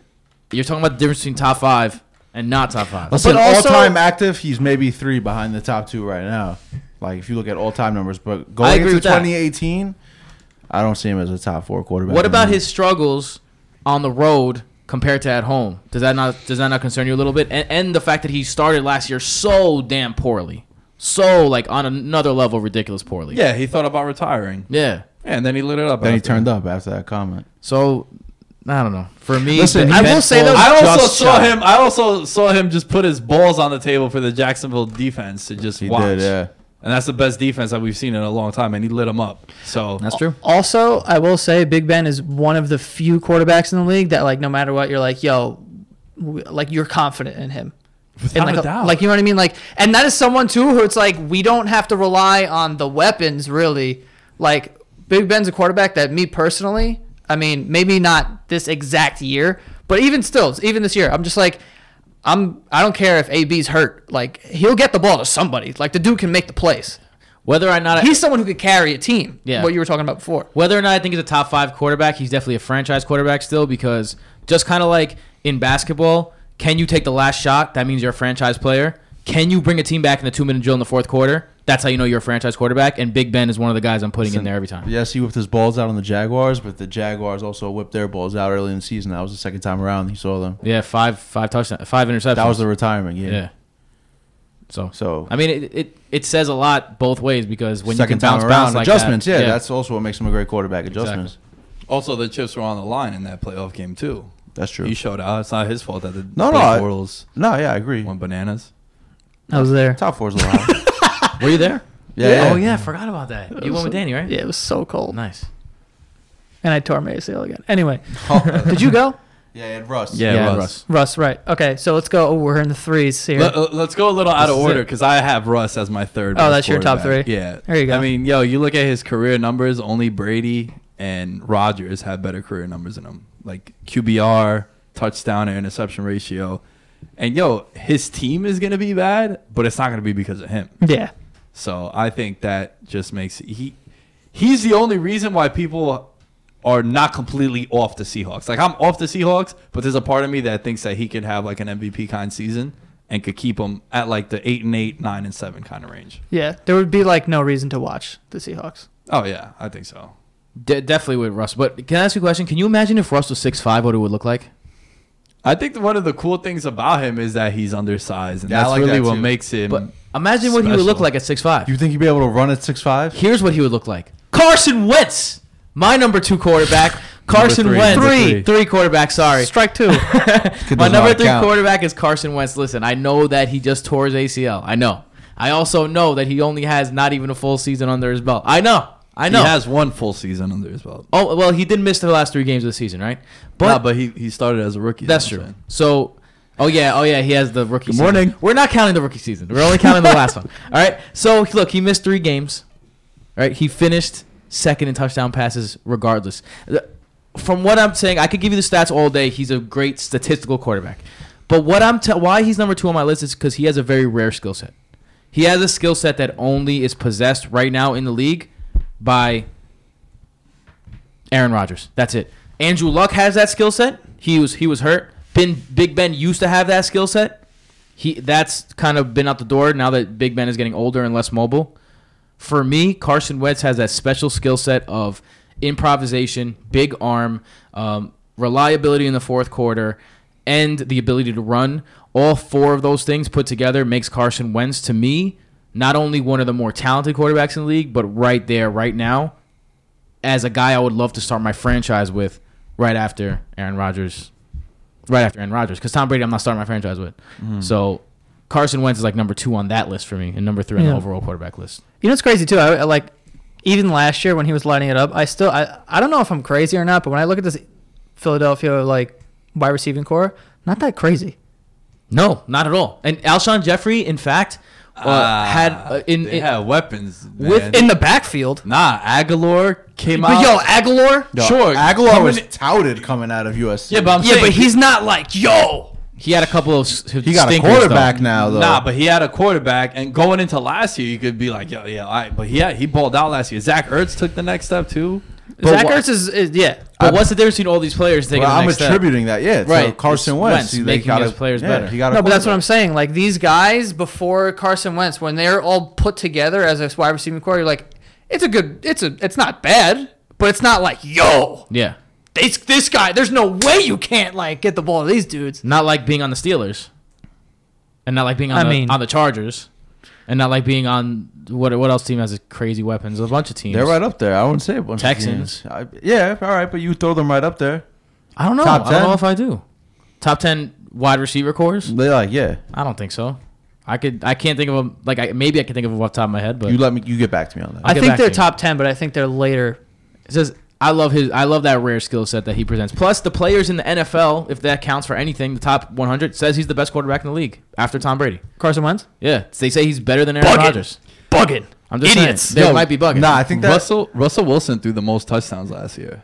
You're talking about the difference between top five and not top five. Listen, But also- all time active, he's maybe three behind the top two right now. Like if you look at all time numbers, but going agree into with that. 2018, I don't see him as a top four quarterback. What about his struggles on the road compared to at home? Does that not does that not concern you a little bit? And, and the fact that he started last year so damn poorly, so like on another level ridiculous poorly. yeah, he thought about retiring. yeah. Yeah, and then he lit it up. Then he after. turned up after that comment. So I don't know. For me, Listen, I will say, though, Foles I also saw shot. him. I also saw him just put his balls on the table for the Jacksonville defense to just He watch. did, yeah. And that's the best defense that we've seen in a long time, and he lit him up. So That's true. Also, I will say Big Ben is one of the few quarterbacks in the league that like no matter what you're like, yo, like you're confident in him. Without And like, a doubt, like you know what I mean? Like, and that is someone too who it's like we don't have to rely on the weapons really. Like Big Ben's a quarterback that me personally, I mean, maybe not this exact year, but even still, even this year, I'm just like, I'm I don't care if AB's hurt. Like he'll get the ball to somebody. Like the dude can make the plays. Whether or not I, He's someone who could carry a team. Yeah. What you were talking about before. Whether or not I think he's a top five quarterback, he's definitely a franchise quarterback still because just kind of like in basketball, can you take the last shot? That means you're a franchise player. Can you bring a team back in the two minute drill in the fourth quarter? That's how you know you're a franchise quarterback. And Big Ben is one of the guys I'm putting in there every time. Yes, he whipped his balls out on the Jaguars, but the Jaguars also whipped their balls out early in the season. That was the second time around he saw them. Yeah, five five touchdowns, five interceptions. That was the retirement game. yeah. So So I mean, it, it it says a lot both ways because when second you can bounce time around, bounce like adjustments. that, yeah, that's also what makes him a great quarterback. Adjustments. also the chips were on the line in that playoff game too. That's true. He showed out. It's not his fault that the No, no, Blake I- Bortles No, yeah, I agree. went bananas. I was there. Top four's a lot. Were you there? Yeah, yeah. Oh yeah, I forgot about that. You went with Danny, right? Yeah, it was so cold. Nice. And I tore my ACL again. Anyway, oh. did you go? yeah, and Russ. Yeah, Yeah, Russ. Russ, right. Okay, so let's go. Oh, we're in the threes here. Let, uh, us go a little out of is order it. because I have Russ as my third. Oh, best that's your top quarterback. three? Yeah, There you go. I mean, yo, you look at his career numbers. Only Brady and Rodgers have better career numbers than him, like QBR, touchdown, and interception ratio. And yo, his team is gonna be bad, but it's not gonna be because of him. yeah. So I think that just makes he he's the only reason why people are not completely off the Seahawks. Like I'm off the Seahawks, but there's a part of me that thinks that he could have like an MVP kind season and could keep them at like the eight and eight, nine and seven kind of range. Yeah. There would be like no reason to watch the Seahawks. Oh yeah, I think so. De- definitely with Russ. But can I ask you a question? Can you imagine if Russ was six five, what it would look like? I think one of the cool things about him is that he's undersized, and Yeah, I that's like really that what too. makes him. But imagine what he would look special. like at six five. You think he'd be able to run at six five? Here's what he would look like: Carson Wentz, my number two quarterback. Carson three, Wentz, number three, three. three quarterback. Sorry, Strike two. my does number not three count. quarterback is Carson Wentz. Listen, I know that he just tore his ACL. I know. I also know that he only has not even a full season under his belt. I know. I know. he has one full season under his belt. oh well, he did miss the last three games of the season, right? But, But but he, he started as a rookie. That's true. So, oh yeah, oh yeah, he has the rookie. Good season. morning. We're not counting the rookie season. We're only counting the last one. All right. So look, he missed three games. All right. He finished second in touchdown passes, regardless. From what I'm saying, I could give you the stats all day. He's a great statistical quarterback. But what I'm te- why he's number two on my list is because he has a very rare skill set. He has a skill set that only is possessed right now in the league by Aaron Rodgers. That's it. Andrew Luck has that skill set. He was he was hurt. Ben Big Ben used to have that skill set. He that's kind of been out the door now that Big Ben is getting older and less mobile. For me, Carson Wentz has that special skill set of improvisation, big arm, um, reliability in the fourth quarter, and the ability to run. All four of those things put together makes Carson Wentz to me not only one of the more talented quarterbacks in the league, but right there, right now, as a guy I would love to start my franchise with right after Aaron Rodgers. Right after Aaron Rodgers. Because Tom Brady, I'm not starting my franchise with. Mm-hmm. So Carson Wentz is like number two on that list for me and number three on the overall quarterback list. You know what's crazy too? I, I like even last year when he was lighting it up. I still I I don't know if I'm crazy or not, but when I look at this Philadelphia like wide receiving corps, not that crazy. No, not at all. And Alshon Jeffery, in fact, uh, had uh, in, they in had weapons with- In the backfield. nah Agholor came But out. yo, Agholor. Yo, Sure, Agholor coming was in- touted coming out of USC. yeah, but I'm yeah, saying but he's not like yo. he had a couple of he got a quarterback though. now though. Nah, but he had a quarterback, and going into last year, you could be like, yo, yeah, all right. But yeah, he balled out last year. Zach Ertz took the next step too. Zach wha- Ertz is, is yeah. But what's the difference between all these players taking Well, the I'm next step? attributing that, yeah, to Right, Carson it's Wentz, Wentz He- they making got his a- players yeah, better. He got a No, but that's what I'm saying. Like these guys before Carson Wentz, when they're all put together as a wide receiving corps, you're like, it's a good, it's a, it's not bad, but it's not like yo, Yeah, this this guy. There's no way you can't like get the ball to these dudes. not like being on the Steelers, and not like being on I the mean- on the Chargers, and not like being on what what else team has crazy weapons? A bunch of teams. They're right up there. I wouldn't say a bunch of Texans. teams. I, yeah, all right, but you throw them right up there. I don't know. Top I don't know if I do. Top ten wide receiver corps? They like, yeah. I don't think so. I could. I can't think of them. Like I, maybe I can think of them off the top of my head, but You let me. You get back to me on that. I'll I think they're to top ten, but I think they're later. It says I love his. I love that rare skill set that he presents. Plus, the players in the NFL, if that counts for anything, the top 100 says he's the best quarterback in the league after Tom Brady. Carson Wentz, Yeah, they say he's better than Aaron Bugging. Rodgers. Bugging. I'm just Idiots. saying, they might be bugging. Nah, I think that Russell Russell Wilson threw the most touchdowns last year.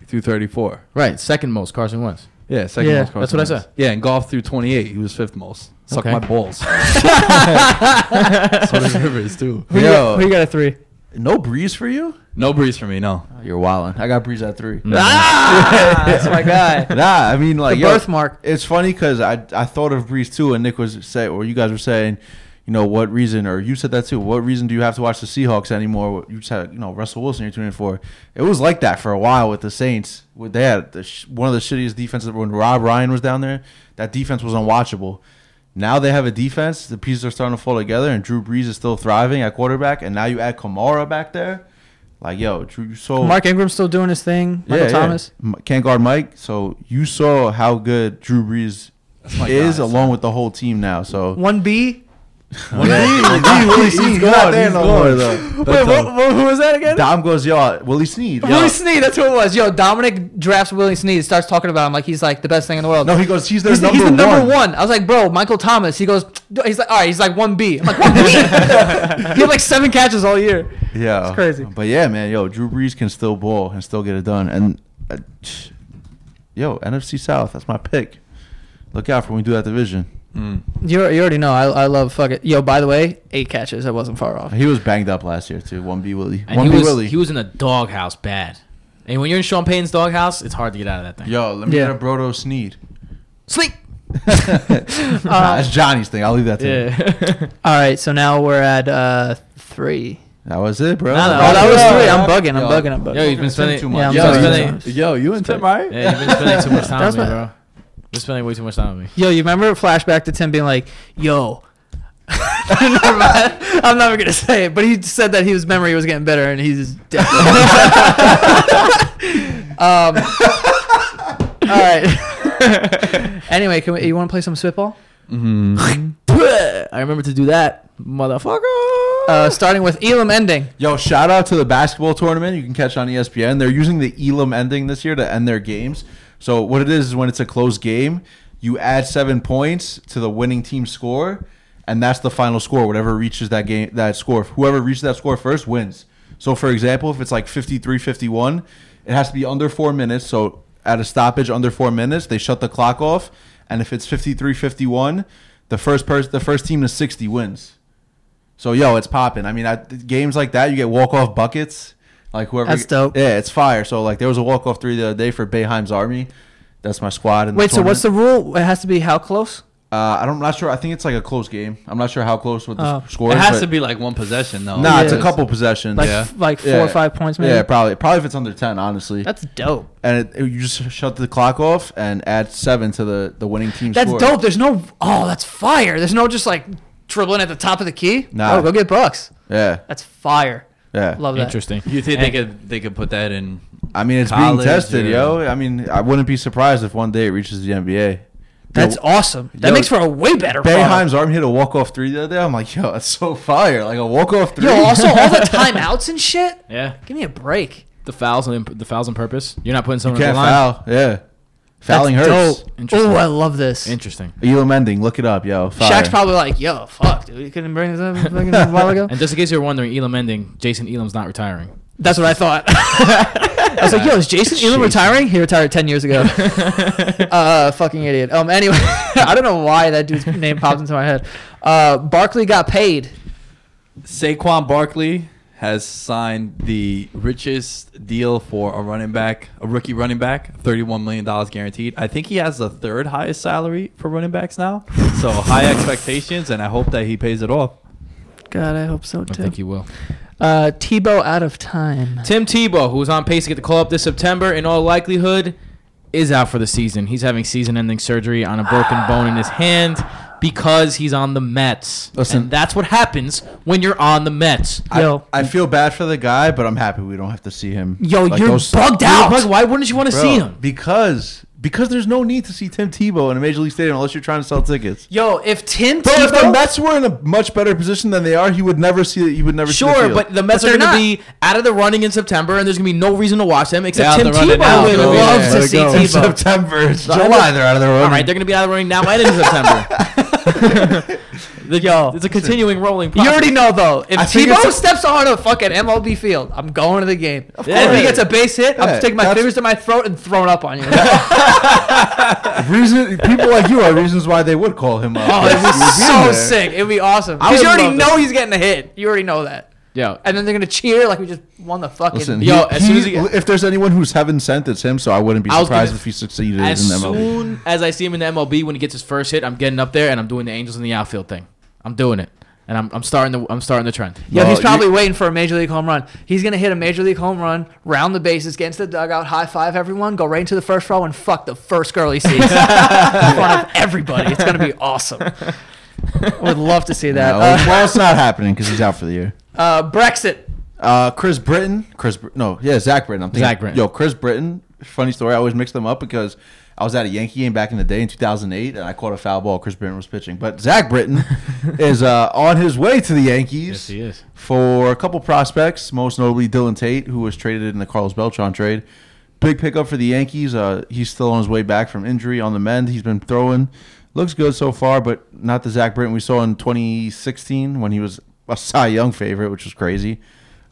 He threw 34. right, second most Carson Wentz. Yeah, second Yeah, most. that's what I said. Yeah, and Goff threw 28. He was fifth most. Suck Okay. my balls. so did Rivers too. Who, you Yo. got, who you got at three? no Brees for you. No Brees for me. No. You're wilding. I got Brees at three. Ah, that's my guy. Nah, I mean like The yo, birthmark. It's funny because I I thought of Brees too, and Nick was saying, or you guys were saying, you know, what reason, or you said that too, what reason do you have to watch the Seahawks anymore? You just you know, Russell Wilson you're tuning in for. It was like that for a while with the Saints. They had the, one of the shittiest defenses when Rob Ryan was down there. That defense was unwatchable. Now they have a defense. The pieces are starting to fall together, and Drew Brees is still thriving at quarterback. And now you add Kamara back there. Like, yo, Drew, you saw. Mark Ingram's still doing his thing. Michael yeah, Thomas. Yeah. Can't guard Mike. So you saw how good Drew Brees is, God, along with the whole team now. So 1B, Willie, yeah. Willie Snead, he's, not there no more though. Wait, what, um, what, who was that again? Dom goes, yo, Willie Snead. Yo. Willie Snead, that's who it was. Yo, Dominic drafts Willie Snead, starts talking about him like he's like the best thing in the world. No, he goes, he's their he's, number the, he's the number one. one. I was like, bro, Michael Thomas. He goes, he's like, all right, he's like one B. I'm like, one B. he had like seven catches all year. Yeah, it's crazy. But yeah, man, yo, Drew Brees can still ball and still get it done. And uh, yo, NFC South, that's my pick. Look out for when we do that division. You, you already know. I, I love fuck it. Yo, by the way, eight catches. I wasn't far off. He was banged up last year too. One B Willie. And One he B was Willie. he was in the doghouse bad. And when you're in Sean Payton's doghouse, it's hard to get out of that thing. yo, let me Yeah. get a Brodo Sneed. Sleep. nah, that's Johnny's thing. I'll leave that to him. Yeah. All right, so now we're at uh, three. That was it, bro. No, no, Oh, that was Yeah. three. I'm bugging. I'm Yo. bugging. I'm bugging. Yo, you've been spending too Yeah, I'm Yo, you've been Sorry. spending- Yo, you and Tim, right? yeah, you've been spending too much time with me, bro. You're spending way too much time with me. Yo, you remember flashback to Tim being like, "Yo." I'm never gonna say it, but he said that his memory was getting better, and he's dead. um, all right. anyway, can we, you want to play some spitball? I remember to do that, motherfucker. Uh, starting with Elam ending. Yo, shout out to the basketball tournament you can catch on ESPN. They're using the Elam ending this year to end their games. So what it is is when it's a close game, you add seven points to the winning team score, and that's the final score. Whatever reaches that game, that score, whoever reaches that score first wins. So for example, if it's like 53-51, it has to be under four minutes. So at a stoppage under four minutes, they shut the clock off, and if it's 53-51, the first person, the first team to 60 wins. So yo, it's popping. I mean, I, games like that, you get walk off buckets. Like whoever. That's dope. Yeah, it's fire. So like, there was a walk off three the other day for Boeheim's Army. That's my squad. In the Wait, so what's the rule? It has to be how close? Uh, I'm not sure. I think it's like a close game. I'm not sure how close with the s- score. It has to be like one possession, though. Nah, it's a couple possessions. Like Yeah. f- like four Yeah. or five points, maybe. yeah, probably. Probably if it's under ten, honestly. That's dope. and it, you just shut the clock off and add seven to the the winning team That's score. dope. There's no. Oh, that's fire. There's no just like dribbling at the top of the key. Nah. Oh, go get Bucks. Yeah, That's fire. Yeah. Love that. Interesting. You think And- they could they could put that in? I mean, it's College being tested, or- yo. I mean, I wouldn't be surprised if one day it reaches the NBA. That's Yo, awesome. That yo, makes for a way better product. Boeheim's arm hit a walk off three the other day. I'm like, yo, that's so fire! Like a walk off three. Yo, also all the timeouts and shit. Yeah. Give me a break. The fouls and the fouls on purpose. You're not putting you someone on can't the line. foul. Yeah, fouling That's hurts. dope. Interesting. Oh, I love this. Interesting. Elam ending. Look it up, yo. Fire. Shaq's probably like, yo, fuck, dude, you couldn't bring this up fucking a while ago. And just in case you're wondering, Elam ending, Jason Elam's not retiring. That's what I thought. I was like, yo, is Jason Elam retiring? He retired 10 years ago. uh, fucking idiot. Um, anyway, I don't know why that dude's name popped into my head. Uh, Barkley got paid. Saquon Barkley has signed the richest deal for a running back, a rookie running back, thirty-one million dollars guaranteed. I think he has the third highest salary for running backs now. So high expectations, and I hope that he pays it off. God, I hope so I too. think you will. Uh, Tebow out of time. Tim Tebow, who's on pace to get the call up this September, in all likelihood, is out for the season. He's having season-ending surgery on a broken bone in his hand because he's on the Mets. Listen. and that's what happens when you're on the Mets. Yo. I, I feel bad for the guy, but I'm happy we don't have to see him. Yo, like you're those- bugged You're out. like, Why wouldn't you want to Bro, see him? because because there's no need to see Tim Tebow in a major league stadium unless you're trying to sell tickets. Yo, if Tim Bro, if the Tebow, Mets were in a much better position than they are, he would never see it. He would never see the Sure, field. but the Mets But are they're going to be out of the running in September, and there's going to be no reason to watch them except They're Tim out the running now, Tebow. so- loves Yeah. to Let see it go. Tebow. September, it's July. They're out of the running. All right, they're going to be out of the running now and in September. The- Yo. it's a continuing rolling. You already know though. If I think Tebow a- steps on a fucking MLB field, I'm going to the game. course. And if he gets a base hit, I'm Yeah, sticking my that's- fingers to my throat and throwing up on you. Reason people like you are reasons why they would call him up. Oh, it'd be He would be so sick. It'd be awesome. Because you already love know he's getting a hit. You already know that. Yo, And then they're gonna cheer like we just won the fucking. Listen, Yo, he- as soon as he- he get- if there's anyone who's heaven sent, it's him. So I wouldn't be I was surprised gonna- if he succeeded as in the MLB. soon as I see him in the MLB when he gets his first hit, I'm getting up there and I'm doing the Angels in the outfield thing. I'm doing it, and I'm, I'm starting the I'm starting the trend. Yo, Well, he's probably waiting for a major league home run. He's gonna hit a major league home run, round the bases, get into the dugout, high five everyone, go right into the first row, and fuck the first girl he sees in front of everybody. It's gonna be awesome. I would love to see that. No, Uh, well, it's not happening because he's out for the year. Uh, Brexit. Uh, Chris Britton, Chris, no, yeah, Zach Britton. I'm thinking, Zach Britton. Yo, Chris Britton. Funny story. I always mix them up because I was at a Yankee game back in the day in 2008, and I caught a foul ball. Chris Britton was pitching, but Zach Britton is uh, on his way to the Yankees. Yes, he is. for a couple prospects, most notably Dillon Tate, who was traded in the Carlos Beltran trade. Big pickup for the Yankees. Uh, he's still on his way back from injury on the mend. He's been throwing. Looks good so far, but not the Zach Britton we saw in 2016 when he was a Cy Young favorite, which was crazy.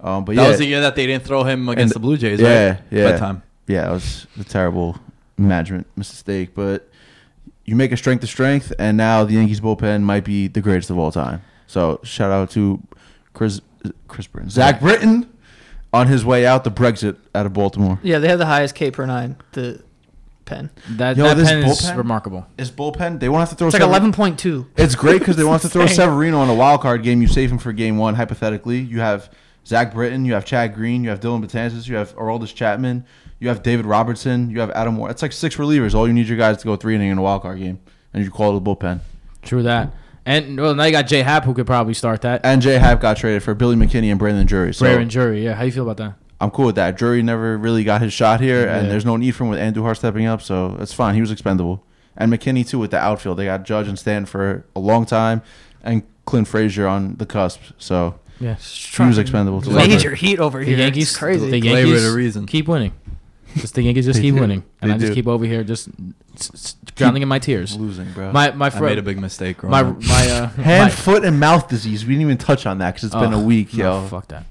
Um, but yeah. That yeah, was the year that they didn't throw him against And- the Blue Jays. yeah, right? yeah, That time. yeah, it was a terrible management mistake. But you make a strength to strength, and now the Yankees bullpen might be the greatest of all time. So shout out to Chris Chris Britton, Zach Britton, on his way out the Brexit out of Baltimore. Yeah, they have the highest K per nine. The pen. That, Yo, that this pen is bullpen- remarkable. His bullpen, they won't have to throw. It's like Sever- eleven point two. It's great because they want to throw. Severino in a wild card game. You save him for game one, hypothetically. You have Zach Britton, you have Chad Green, you have Dellin Betances, you have Aroldis Chapman, you have David Robertson, you have Adam Moore. It's like six relievers. All you need your guys to go three inning in a wild card game, and you call it a bullpen. True that. And well, now you got Jay Happ who could probably start that. And Jay Happ got traded for Billy McKinney and Brandon Drury. So Rare and Jury. Yeah, how you feel about that? I'm cool with that. Drury never really got his shot here, and there's no need for him with Andujar stepping up, so it's fine. He was expendable. And McKinney too with the outfield. They got Judge and Stan for a long time, and Clint Frazier on the cusp. So Yeah. he was expendable too. Major heat over The here. Yankees, It's crazy. the Flavor Yankees the reason. keep winning. Just the Yankees just keep do. winning, and They I just do. keep over here just s- s- drowning in my tears. losing, bro. My my I made a big mistake. growing my up. my uh, Hand, my- foot, and mouth disease. We didn't even touch on that because it's been Oh, a week, no, yo. fuck that.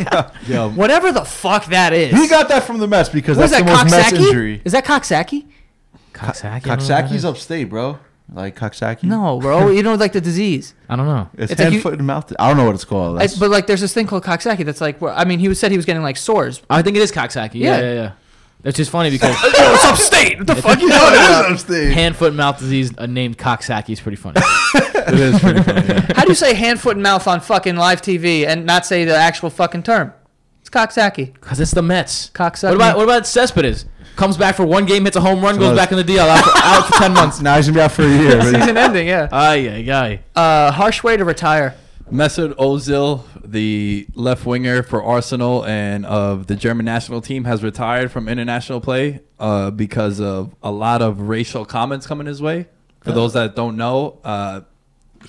Yo, Whatever the fuck that is. He got that from the Mets because What is that's that? the most Mets Coxsackie? injury. Is that Coxsackie? Coxsackie. Coxsackie's upstate, bro. Like Coxsackie. No, bro. you know, like the disease. I don't know. it's, It's like hand, you- foot, and mouth. I don't know what it's called. I, That's- but like, there's this thing called Coxsackie that's like, where, I mean, he was said he was getting like sores. I think it is Coxsackie. Yeah, Yeah. yeah, yeah. It's just funny because Yo, it's upstate. What the fuck you No, talking it is upstate. hand, foot, and mouth disease uh, named Coxsackie is pretty funny. It is pretty funny. yeah. How do you say hand, foot, and mouth on fucking live TV and not say the actual fucking term? It's It's Coxsackie. Because it's the Mets. Coxsackie. What about what about Cespedes? Comes back for one game, hits a home run, goes back in the DL, out for, out for ten months. Now he's gonna be out for a year. but- Season ending, yeah. Ay, ay, ay. Uh, harsh way to retire. Mesut Ozil, the left winger for Arsenal and of the German national team, has retired from international play uh, because of a lot of racial comments coming his way. For those that don't know, uh,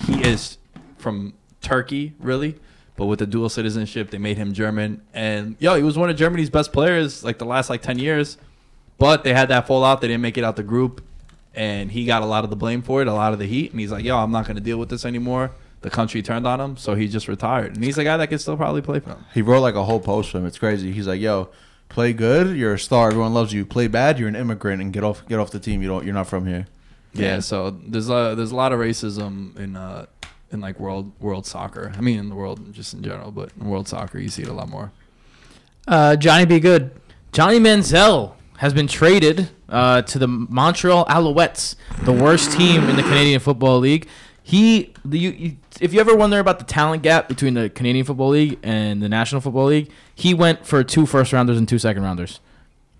he is from Turkey, really, but with the dual citizenship, they made him German. And yo, he was one of Germany's best players like the last like ten years. But they had that fallout; they didn't make it out the group, and he got a lot of the blame for it, a lot of the heat. And he's like, "Yo, I'm not to deal with this anymore." The country turned on him, so he just retired. And he's a guy that can still probably play for them. He wrote like a whole post for him. It's crazy. He's like, "Yo, play good, you're a star. Everyone loves you. Play bad, you're an immigrant, and get off get off the team. You don't. You're not from here." Yeah, so there's a there's a lot of racism in uh in like world world soccer. I mean, in the world just in general, but in world soccer, you see it a lot more. Uh, Johnny Be Good. Johnny Manziel has been traded uh, to the Montreal Alouettes, the worst team in the Canadian Football League. He, the, you, you, if you ever wonder about the talent gap between the Canadian Football League and the National Football League, he went for two first rounders and two second rounders.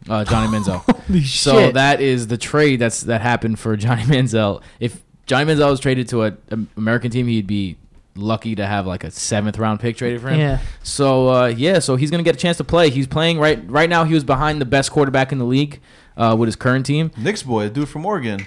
Uh, Johnny Manziel. so shit. that is the trade that's that happened for Johnny Manziel. If Johnny Manziel was traded to an American team, he'd be lucky to have like a seventh round pick traded for him. Yeah. So uh, yeah, so he's gonna get a chance to play. He's playing right right now. He was behind the best quarterback in the league uh, with his current team. Knicks boy, dude from Oregon.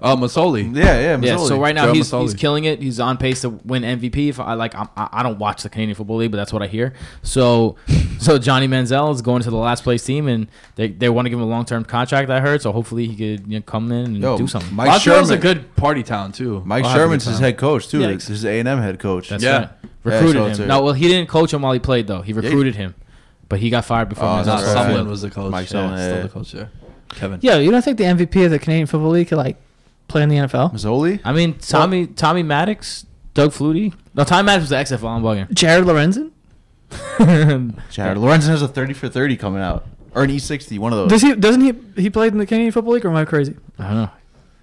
Oh, Masoli. Yeah, yeah, Yeah. So right now Joe he's, Masoli. he's killing it. He's on pace to win MVP. If I like, I'm, I I don't watch the Canadian Football League, but that's what I hear. So so Johnny Manziel is going to the last place team, and they, they want to give him a long term contract. I heard. So hopefully he could you know, come in and Yo, do something. Mike Montreal's Sherman. a good party town too. Mike I'll Sherman's good his head coach too. Yeah. This is A and M head coach. That's Yeah. right. Recruited so him. a- No, well, he didn't coach him while he played though. He recruited him, but he got fired before. Oh, Manziel Not that's started. right. Sumlin was the coach. Mike yeah, Sumlin, still yeah. the coach there. Kevin. Yeah, you don't think the MVP of the Canadian Football League could like play in the NFL? Masoli. I mean, Tommy Tommy Maddox, Doug Flutie. No, Tommy Maddox was the XFL. I'm bugging. Jared Lorenzen? Jared Lorenzen has a thirty for thirty coming out, or an E sixty. One of those. Does he? Doesn't he? He played in the Canadian Football League, or am I crazy? I don't know.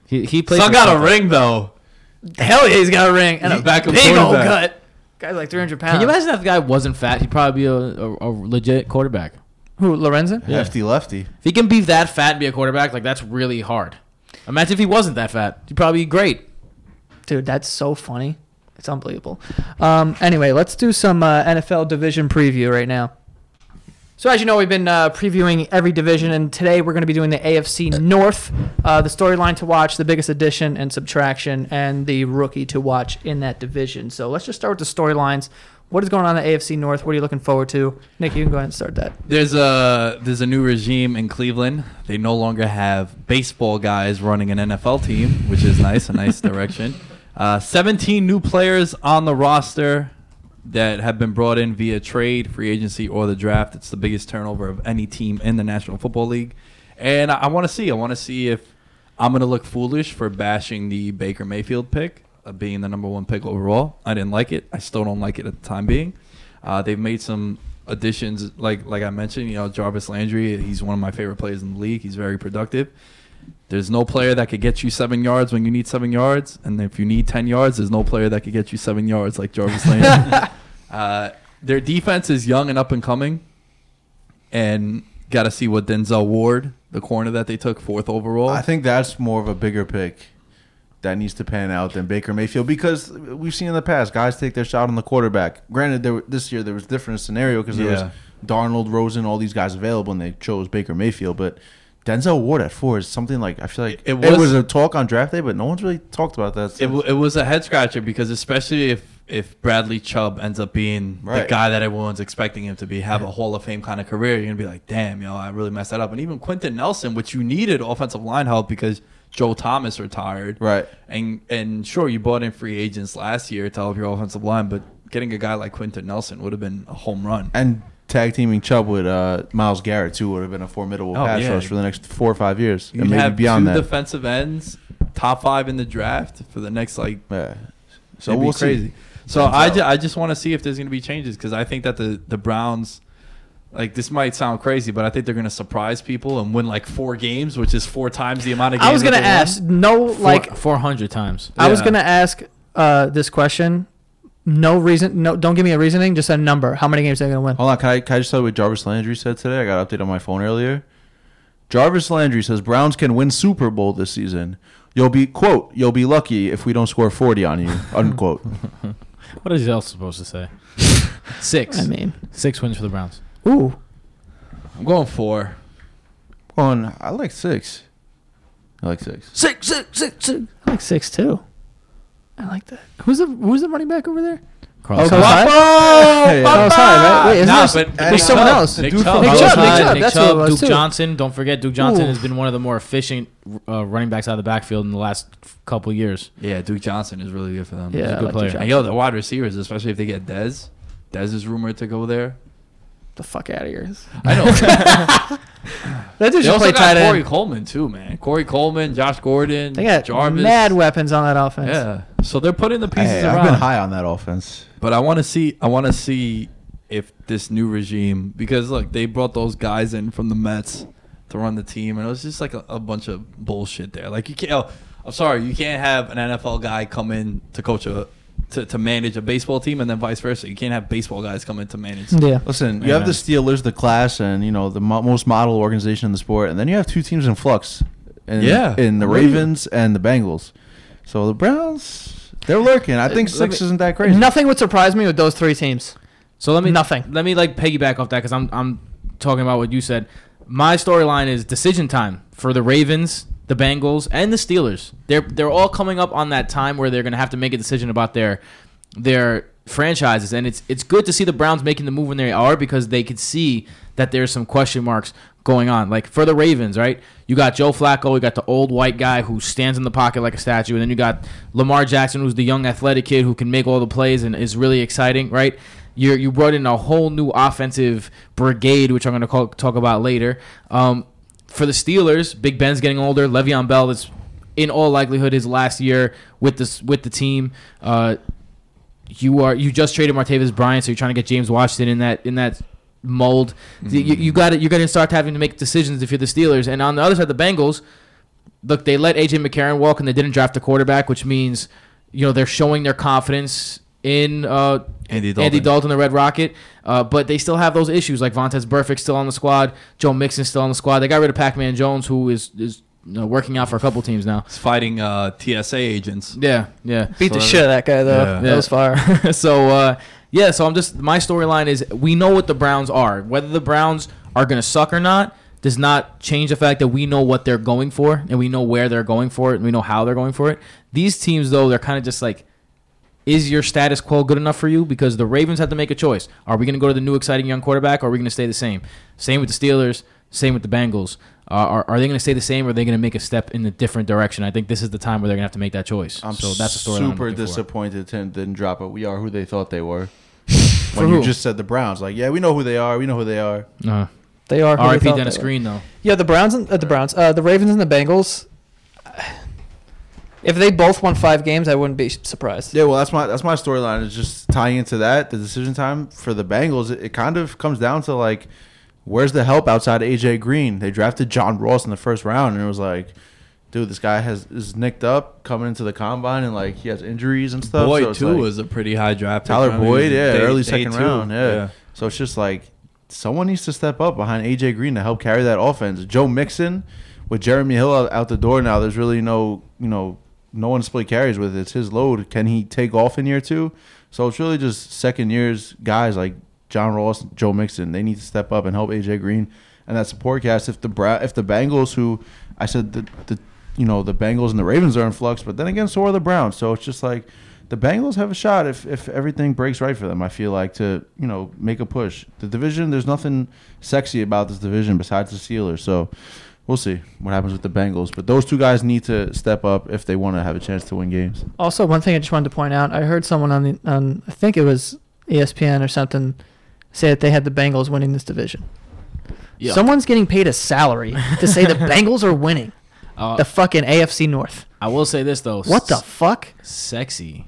He he played. Son for got a ring though. Hell yeah, he's got a ring and a back and big old quarterback. gut. Guy's like 300 pounds. Can you imagine if the guy wasn't fat? He'd probably be a, a, a legit quarterback. Who? Lorenzen? Yeah. Hefty lefty. If he can be that fat and be a quarterback, like that's really hard. Imagine if he wasn't that fat. He'd probably be great. Dude, that's so funny. It's unbelievable. Um, anyway, let's do some uh, NFL division preview right now. So, as you know, we've been uh, previewing every division, and today we're going to be doing the AFC North, uh, the storyline to watch, the biggest addition and subtraction, and the rookie to watch in that division. So, let's just start with the storylines. What is going on in the AFC North? What are you looking forward to? Nick, you can go ahead and start that. There's a there's a new regime in Cleveland. They no longer have baseball guys running an NFL team, which is nice, a nice direction. Uh, 17 new players on the roster that have been brought in via trade, free agency, or the draft. It's the biggest turnover of any team in the National Football League. And I, I want to see. I want to see if I'm going to look foolish for bashing the Baker Mayfield pick, uh, being the number one pick overall. I didn't like it. I still don't like it at the time being. Uh, they've made some additions, like like I mentioned. You know, Jarvis Landry. He's one of my favorite players in the league. He's very productive. There's no player that could get you seven yards when you need seven yards, and if you need ten yards, there's no player that could get you seven yards like Jarvis Landry. uh, their defense is young and up and coming, and got to see what Denzel Ward, the corner that they took fourth overall. I think that's more of a bigger pick that needs to pan out than Baker Mayfield because we've seen in the past guys take their shot on the quarterback. Granted, there were, this year there was a different scenario because there Yeah. was Darnold, Rosen, all these guys available, and they chose Baker Mayfield. But Denzel Ward at four is something like I feel like It it was- was, a talk on draft day, but no one's really talked about that. it, it was a head scratcher because especially if if Bradley Chubb ends up being the guy that everyone's expecting him to be, have a Hall of Fame kind of career, you're gonna be like, damn, yo, I really messed that up. And even Quenton Nelson, which you needed offensive line help because Joe Thomas retired, right. And and sure, you bought in free agents last year to help your offensive line, but getting a guy like Quenton Nelson would have been a home run. And tag teaming Chubb with uh, Myles Garrett too would have been a formidable Oh, pass yeah. rush for the next four or five years, You and maybe have beyond two that. defensive ends, top five in the draft for the next like yeah. So we'll crazy. see. So I, ju- I just want to see if there's going to be changes because I think that the the Browns, like this might sound crazy, but I think they're going to surprise people and win like four games, which is four times the amount of games. I was gonna they won. ask. No, Four, like four hundred times. I was gonna ask uh, this question No reason. No, don't give me a reasoning. Just a number. How many games are they gonna win? Hold on, can I, can I just tell you what Jarvis Landry said today? I got an update on my phone earlier. Jarvis Landry says Browns can win Super Bowl this season. You'll be quote, you'll be lucky if we don't score forty on you, unquote. What is he else supposed to say? Six. I mean, Six wins for the Browns. Ooh, I'm going four. On I like six. I like six. six, six, six, six. I like six too. I like that. Who's the Who's the running back over there? Carlos Carlos Hyde. Hyde? Hey, Carlos Hyde, right? Wait, isn't Nah, there- but there's someone Chubb. else. Nick Dude Chubb. Nick Chubb, Nick Chubb, Nick that's who it was, Duke too. Johnson. Don't forget Duke Johnson Ooh. has been one of the more efficient uh, running backs out of the backfield in the last couple years. Yeah, Duke Johnson is really good for them. Yeah, He's a I good like player. And yo, the wide receivers, especially if they get Dez. Dez is rumored to go there. The fuck out of here. I know. That dude they should also play got tight Corey end. Coleman too, man. Corey Coleman, Josh Gordon, They got Jarvis. mad weapons on that offense. Yeah. So they're putting the pieces Hey. I've been high on that offense. But I want to see. I want to see if this new regime, because look, they brought those guys in from the Mets to run the team, and it was just like a, a bunch of bullshit there. Like you can't. Oh, I'm sorry, you can't have an NFL guy come in to coach a. To, to manage a baseball team and then vice versa. You can't have baseball guys come in to manage. Yeah. Listen, you have the Steelers, the class, and you know the mo- most model organization in the sport, and then you have two teams in flux. In, Yeah. in the What do Ravens and the Bengals. So the Browns, they're lurking. I uh, think six me- isn't that crazy. Nothing would surprise me with those three teams. So let me Nothing. Let me like piggyback off that because I'm I'm talking about what you said. My storyline is decision time for the Ravens, the Bengals, and the Steelers. They're they're all coming up on that time where they're going to have to make a decision about their their franchises, and it's it's good to see the Browns making the move when they are because they could see that there's some question marks going on. Like for the Ravens, right? You got Joe Flacco, you got the old white guy who stands in the pocket like a statue, and then you got Lamar Jackson, who's the young athletic kid who can make all the plays and is really exciting, right? You you brought in a whole new offensive brigade, which I'm going to talk about later. Um, for the Steelers, Big Ben's getting older. Le'Veon Bell is, in all likelihood, his last year with this with the team. Uh, you are you just traded Martavis Bryant, so you're trying to get James Washington in that in that mold. You, you got it. You're going to start having to make decisions if you're the Steelers. And on the other side, the Bengals, look, they let AJ McCarron walk and they didn't draft a quarterback, which means you know they're showing their confidence in uh, Andy Dalton. Andy Dalton, the Red Rocket. Uh, but they still have those issues, like Vontaze Burfict still on the squad, Joe Mixon still on the squad. They got rid of Pac-Man Jones, who is is you know, working out for a couple teams now. He's fighting uh, TSA agents. Yeah, yeah. Beat the shit out of that guy though. Yeah. That was fire. so uh, yeah, so I'm just my storyline is we know what the Browns are. Whether the Browns are going to suck or not does not change the fact that we know what they're going for and we know where they're going for it and we know how they're going for it. These teams though, they're kind of just like is your status quo good enough for you? Because the Ravens have to make a choice. Are we going to go to the new exciting young quarterback or are we going to stay the same? Same with the Steelers, same with the Bengals. Uh, are, are they going to stay the same or are they going to make a step in a different direction? I think this is the time where they're going to have to make that choice. I'm so that's the story. I'm super for. disappointed Tim didn't drop it. We are who they thought they were. For when you who? just said the Browns, like, yeah, we know who they are. We know who they are. Uh, They are. who R.I.P. thought Dennis they. Green though. Yeah, the Browns and uh, the Browns, uh, the Ravens and the Bengals. If they both won five games, I wouldn't be surprised. Yeah, well, that's my that's my storyline. Is just tying into that the decision time for the Bengals. It, it kind of comes down to like, where's the help outside of AJ Green? They drafted John Ross in the first round, and it was like, dude, this guy has is nicked up coming into the combine, and like he has injuries and stuff. Boyd so too like- was a pretty high draft. pick Tyler for Boyd, yeah, day- early day second two. round, yeah. So it's just like someone needs to step up behind AJ Green to help carry that offense. Joe Mixon with Jeremy Hill out, out the door now. There's really no, you know, no one split carries with. It's his load. Can he take off in year two? So it's really just second years guys like John Ross, Joe Mixon. They need to step up and help AJ Green and that support cast. If the Bra- if the Bengals, who I said the the you know the Bengals and the Ravens are in flux, but then again, so are the Browns. So it's just like the Bengals have a shot if, if everything breaks right for them. I feel like to you know make a push. The division, there's nothing sexy about this division besides the Steelers. So we'll see what happens with the Bengals. But those two guys need to step up if they want to have a chance to win games. Also, one thing I just wanted to point out: I heard someone on the on I think it was E ESPN or something say that they had the Bengals winning this division. Yeah. Someone's getting paid a salary to say the Bengals are winning Uh, the fucking AFC North. I will say this though. What the fuck? sexy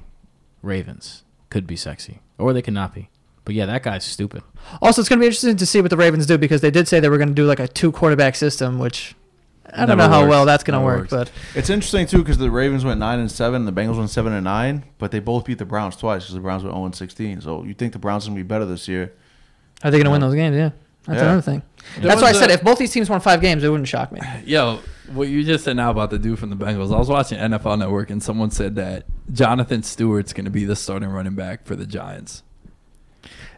Ravens could be sexy, or they could not be. But yeah, that guy's stupid. Also, it's going to be interesting to see what the Ravens do because they did say they were going to do like a two quarterback system, which I don't Never know how works. well that's gonna Never work, works. but It's interesting too because the Ravens went nine and seven, and the Bengals went seven and nine, but they both beat the Browns twice because the Browns went zero and sixteen. So you think the Browns gonna be better this year? are they gonna win those games? Yeah, that's Yeah. another thing. There That's why I was said if both these teams won five games, it wouldn't shock me. Yo, what you just said now about the dude from the Bengals. I was watching NFL Network and someone said that Jonathan Stewart's going to be the starting running back for the Giants.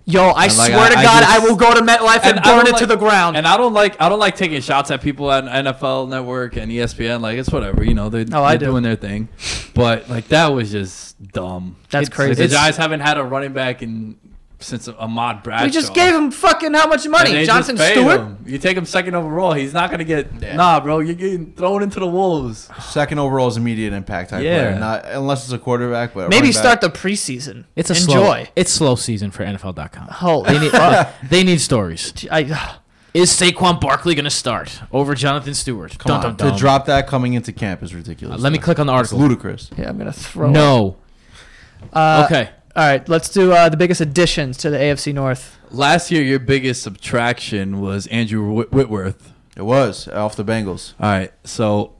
Yo, I And, like, swear I- to I God, just- I will go to MetLife and, I burn it like- to the ground. And I don't like I don't like taking shots at people at NFL Network and ESPN. Like it's whatever, you know. They're, Oh, they're do. doing their thing, but like that was just dumb. That's Like, crazy. the It's- Giants haven't had a running back in since Ahmad Bradshaw. we just gave him fucking how much money? they Jonathan just paid Stewart. him. You take him second overall. He's not gonna get. Nah, bro. You're getting thrown into the wolves. Second overall is immediate impact type Yeah. player, not unless it's a quarterback. But Maybe start back- the preseason. It's a enjoy. slow. It's slow season for NFL.com. Holy They need, fuck. they need stories. I, Is Saquon Barkley going to start over Jonathan Stewart? Come Dun, on, dun, dun. to drop that coming into camp is ridiculous. Uh, let me click on the It's article. ludicrous. yeah, I'm gonna throw. it. No. Uh, okay. All right, let's do uh, the biggest additions to the AFC North. Last year, your biggest subtraction was Andrew Whit- Whitworth. It was off the Bengals. All right, so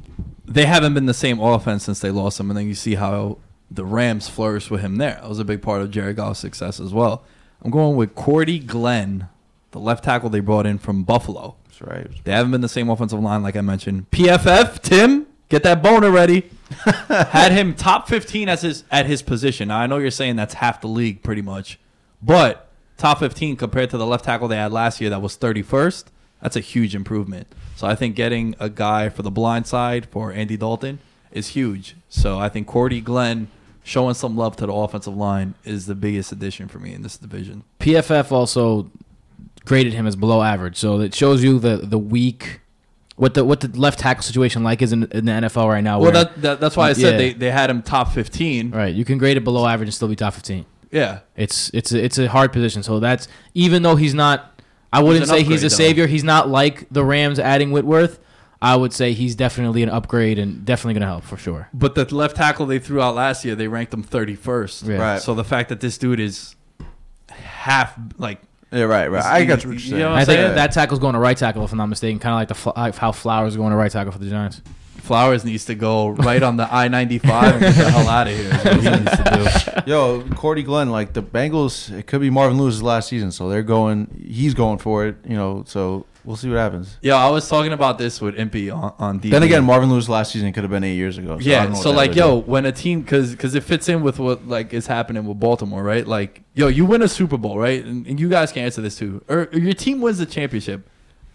they haven't been the same offense since they lost him, and then you see how the Rams flourished with him there. That was a big part of Jared Goff's success as well. I'm going with Cordy Glenn, the left tackle they brought in from Buffalo. That's right. They haven't been the same offensive line, like I mentioned. PFF, Tim, get that boner ready. Had him top 15 as his at his position. Now I know you're saying that's half the league, pretty much, but top 15 compared to the left tackle they had last year that was 31st. That's a huge improvement. So I think getting a guy for the blind side for Andy Dalton is huge. So I think Cordy Glenn showing some love to the offensive line is the biggest addition for me in this division. PFF also graded him as below average, so it shows you the the weak what the what the left tackle situation like is in, in the NFL right now. Well, where- that, that that's why I said Yeah. they, they had him top 15. right, you can grade it below average and still be top fifteen. Yeah. It's it's a, it's a hard position. So that's even though he's not, I wouldn't an say he's upgrade, a though. savior. He's not like the Rams adding Whitworth. I would say he's definitely an upgrade and definitely going to help for sure. But the left tackle they threw out last year, they ranked him 31st. Yeah. Right. So the fact that this dude is half like Yeah, right, right. I got what you're You know what I I'm think saying? that tackle's going to right tackle if I'm not mistaken. Kind of like the fl- like how Flowers is going to right tackle for the Giants. Flowers needs to go right on the I 95 and get the hell out of here. Is what he needs to do. Yo, Cordy Glenn, like the Bengals, it could be Marvin Lewis's last season, so they're going. He's going for it, you know. So we'll see what happens. Yeah, I was talking about this with Impy on, on DB. Then again, Marvin Lewis last season could have been eight years ago. So yeah, so like, yo, do. when a team, because because it fits in with what like is happening with Baltimore, right? Like, yo, you win a Super Bowl, right? And, and you guys can answer this too. Or, or your team wins the championship.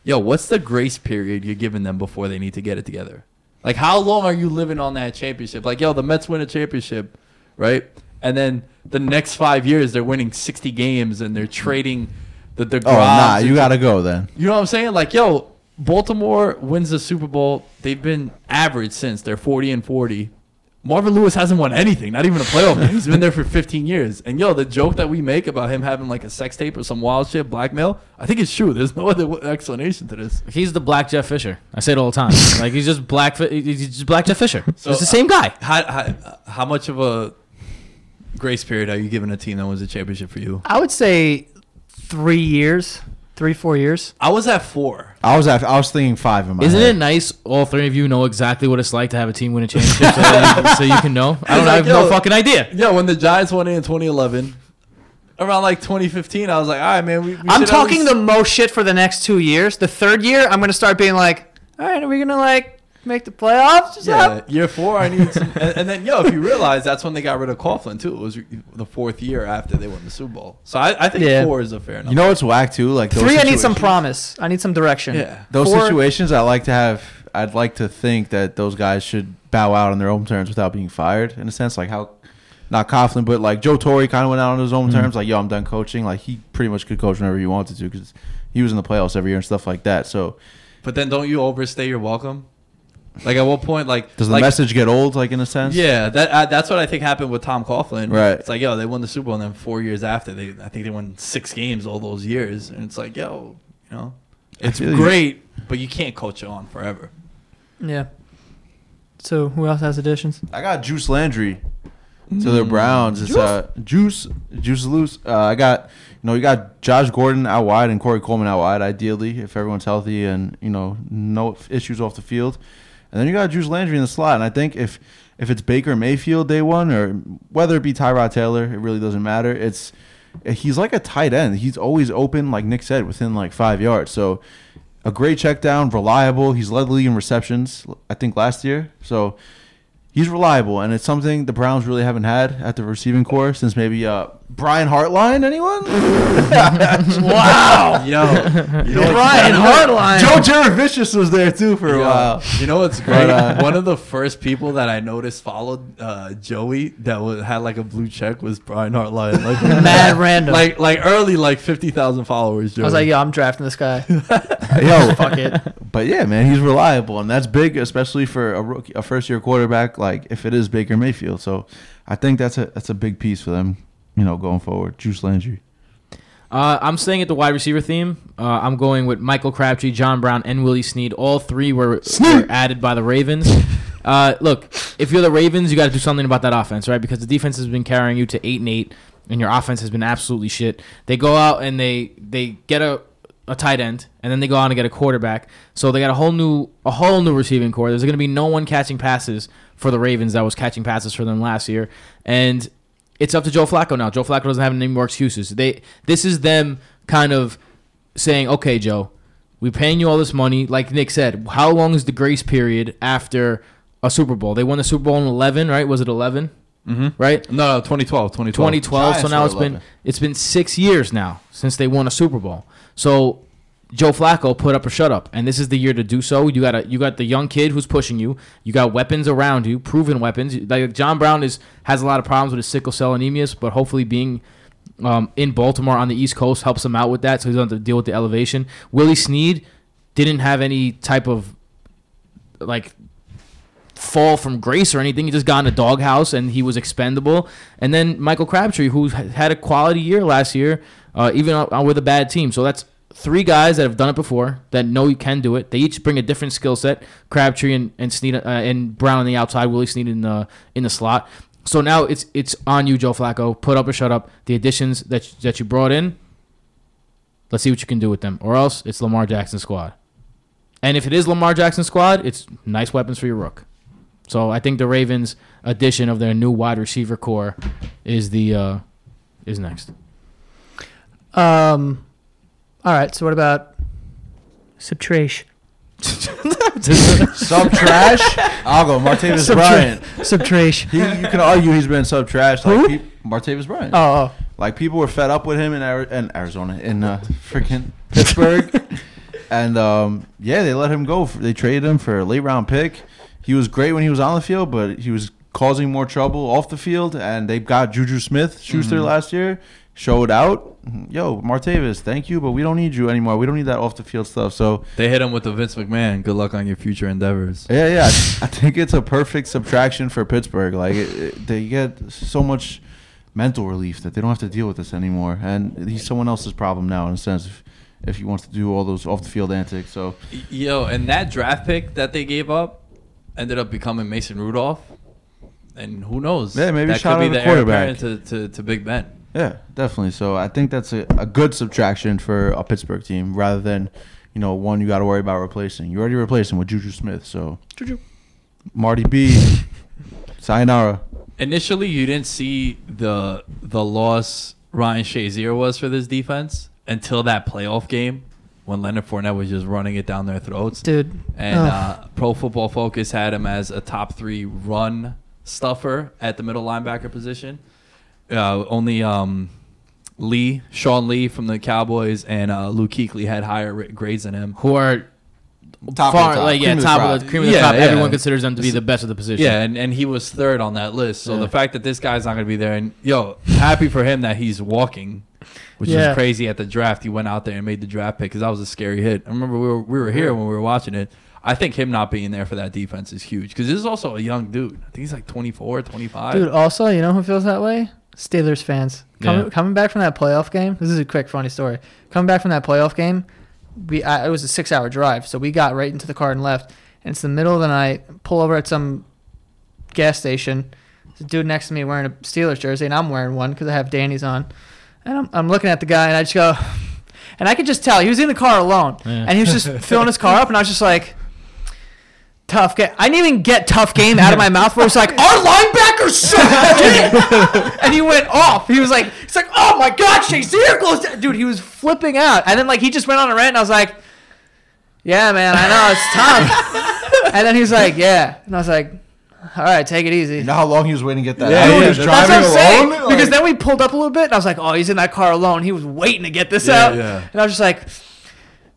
Yo, what's the grace period you're giving them before they need to get it together? Like, how long are you living on that championship? Like, yo, the Mets win a championship, right? And then the next five years, they're winning 60 games and they're trading the the. oh nah, you gotta go then. You know what I'm saying? Like, yo, Baltimore wins the Super Bowl. They've been average since. They're 40 and 40. Marvin Lewis hasn't won anything, not even a playoff game. He's been there for 15 years. And yo, the joke that we make about him having like a sex tape or some wild shit, blackmail, I think it's true. There's no other explanation to this. He's the Black Jeff Fisher. I say it all the time. like he's just black. He's just Black Jeff Fisher. So, it's the same guy. Uh, how, how, uh, how much of a grace period are you giving a team that wins a championship for you? I would say three years, three four years. I was at four. I was at, I was thinking five in my Isn't head. it nice? All three of you know exactly what it's like to have a team win a championship, so, you, so you can know. I don't. It's I have like, no fucking idea. Yeah, when the Giants won it in 2011, around like 2015, I was like, all right, man. We, we I'm talking least- the most shit for the next two years. The third year, I'm gonna start being like, all right, are we gonna like make the playoffs? Just Yeah, up? year four, I need some. and, and then, yo, if you realize that's when they got rid of Coughlin, too. It was the fourth year after they won the Super Bowl. So I, I think Yeah. four is a fair number. You know what's whack too? Like those Three, I need some promise. I need some direction. Yeah. Those Four- situations, I like to have. I'd like to think that those guys should bow out on their own terms without being fired. In a sense, like how, not Coughlin, but like Joe Torre kind of went out on his own mm-hmm. terms. Like, yo, I'm done coaching. Like he pretty much could coach whenever he wanted to because he was in the playoffs every year and stuff like that. So But then don't you overstay your welcome? Like, at what point, like. does the like, message get old? Like in a sense? Yeah, that uh, that's what I think happened with Tom Coughlin. Right. It's like, yo, they won the Super Bowl, and then four years after, they I think they won six games all those years, and it's like, yo, you know, it's feel you. great, but you can't coach it on forever. Yeah. So who else has additions? I got Juice Landry to the Browns. It's uh juice juice loose. Uh, I got you know you got Josh Gordon out wide and Corey Coleman out wide. Ideally, if everyone's healthy and you know no issues off the field, and then you got Juice Landry in the slot. And I think if if it's Baker Mayfield day one or whether it be Tyrod Taylor, it really doesn't matter. It's he's like a tight end. He's always open, like Nick said, within like five yards. So a great check down, reliable. He's led the league in receptions, I think, last year. So he's reliable, and it's something the Browns really haven't had at the receiving core since maybe uh, Brian Hartline. Anyone? wow, Yo, you know Brian Hartline. Joe Jurevicius was there too for a Yeah. while. You know what's great? But, uh, One of the first people that I noticed followed uh, Joey that was, had like a blue check was Brian Hartline. Like Mad random. Like like early like fifty thousand followers. Joey. I was like, yo, I'm drafting this guy. Yo, Fuck it. But yeah, man, he's reliable, and that's big, especially for a rookie, a first year quarterback. Like if it is Baker Mayfield, so I think that's a that's a big piece for them, you know, going forward. Juice Landry. Uh, I'm staying at the wide receiver theme. Uh, I'm going with Michael Crabtree, John Brown, and Willie Snead. All three were, were added by the Ravens. Uh, look, if you're the Ravens, you got to do something about that offense, right? Because the defense has been carrying you to eight and eight, and your offense has been absolutely shit. They go out and they they get a a tight end, and then they go out and get a quarterback. So they got a whole new a whole new receiving core. There's going to be no one catching passes for the Ravens that was catching passes for them last year, and it's up to Joe Flacco now. Joe Flacco doesn't have any more excuses. They this is them kind of saying, "Okay, Joe, we're paying you all this money." Like Nick said, how long is the grace period after a Super Bowl? They won the Super Bowl in 11, right? Was it 11? mm-hmm. Right? no, no, 2012, 2012. 2012. So now it's been it's been six years now since they won a Super Bowl. So Joe Flacco put up or shut up, and this is the year to do so. You got a you got the young kid who's pushing you. You got weapons around you, proven weapons. Like John Brown is has a lot of problems with his sickle cell anemia, but hopefully being um, in Baltimore on the East Coast helps him out with that, so he doesn't have to deal with the elevation. Willie Snead didn't have any type of like fall from grace or anything. He just got in a doghouse and he was expendable. And then Michael Crabtree, who had a quality year last year, uh, even with a bad team. So that's three guys that have done it before that know you can do it. They each bring a different skill set. Crabtree and and Snead uh, and Brown on the outside, Willie Snead in the in the slot. So now it's it's on you, Joe Flacco. Put up or shut up. The additions that that you brought in. Let's see what you can do with them, or else it's Lamar Jackson squad. And if it is Lamar Jackson squad, it's nice weapons for your rook. So I think the Ravens' addition of their new wide receiver core is the uh, is next. Um, all right. So what about subtrash? Sub trash. I'll go Martavis Sub Bryant. Subtrash. He, you can argue he's been sub trash. Like Who? peop- Martavis Bryant. Oh, oh. Like people were fed up with him in, Ari- in Arizona, in uh, freaking Pittsburgh, and um, yeah, they let him go. For, they traded him for a late round pick. He was great when he was on the field, but he was causing more trouble off the field. And they got Juju Smith Schuster Mm-hmm. last year, showed out. Mm-hmm. Yo, Martavis, thank you, but we don't need you anymore. We don't need that off the field stuff. So They hit him with the Vince McMahon. Good luck on your future endeavors. yeah, yeah. I think it's a perfect subtraction for Pittsburgh. Like it, it- they get so much mental relief that they don't have to deal with this anymore, and he's someone else's problem now in a sense. If, if he wants to do all those off the field antics, so Yo, and that draft pick that they gave up ended up becoming Mason Rudolph. And who knows? Yeah, maybe that shout could out be the the quarterback. apparent to, to, to Big Ben. Yeah, definitely. So I think that's a, a good subtraction for a Pittsburgh team rather than you know one you got to worry about replacing. You already replaced him with Juju Smith, so Juju. Marty B, sayonara. Initially, you didn't see the the loss Ryan Shazier was for this defense until that playoff game when Leonard Fournette was just running it down their throats. Dude. And uh, Pro Football Focus had him as a top three run stuffer at the middle linebacker position. Uh, only um, Lee, Sean Lee from the Cowboys, and uh, Luke Kuechly had higher ra- grades than him. Who are Top of the top. like yeah Cream of the top crop. of the cream of the Yeah, crop. yeah. Everyone considers them to be the best of the position. Yeah, and, and he was third on that list. So Yeah. the fact that this guy's not going to be there, and yo, happy for him that he's walking, which Yeah. is crazy. At the draft, he went out there and made the draft pick because that was a scary hit. I remember we were we were here when we were watching it. I think him not being there for that defense is huge because this is also a young dude. I think he's like 24, 25. Dude, also, you know who feels that way? Steelers fans. Coming, Yeah. coming back from that playoff game. This is a quick, funny story. Coming back from that playoff game, we I, it was a six-hour drive, so we got right into the car and left. And it's the middle of the night. Pull over at some gas station. There's a dude next to me wearing a Steelers jersey, and I'm wearing one because I have Danny's on. And I'm, I'm looking at the guy, and I just go, and I could just tell he was in the car alone, Yeah. and he was just filling his car up, and I was just like, tough game. I didn't even get tough game out of my mouth, where it's like, our linebackers suck, and he went off. He was like, he's like, oh my god, Shazier goes, down." dude, he was flipping out, and then like he just went on a rant, and I was like, yeah, man, I know it's tough. and then he was like, yeah, and I was like, all right, take it easy. You know how long he was waiting to get that? Yeah, out? yeah, he was that's what I'm saying. alone. because then we pulled up a little bit, and I was like, "Oh, he's in that car alone. He was waiting to get this Yeah, out." yeah. And I was just like,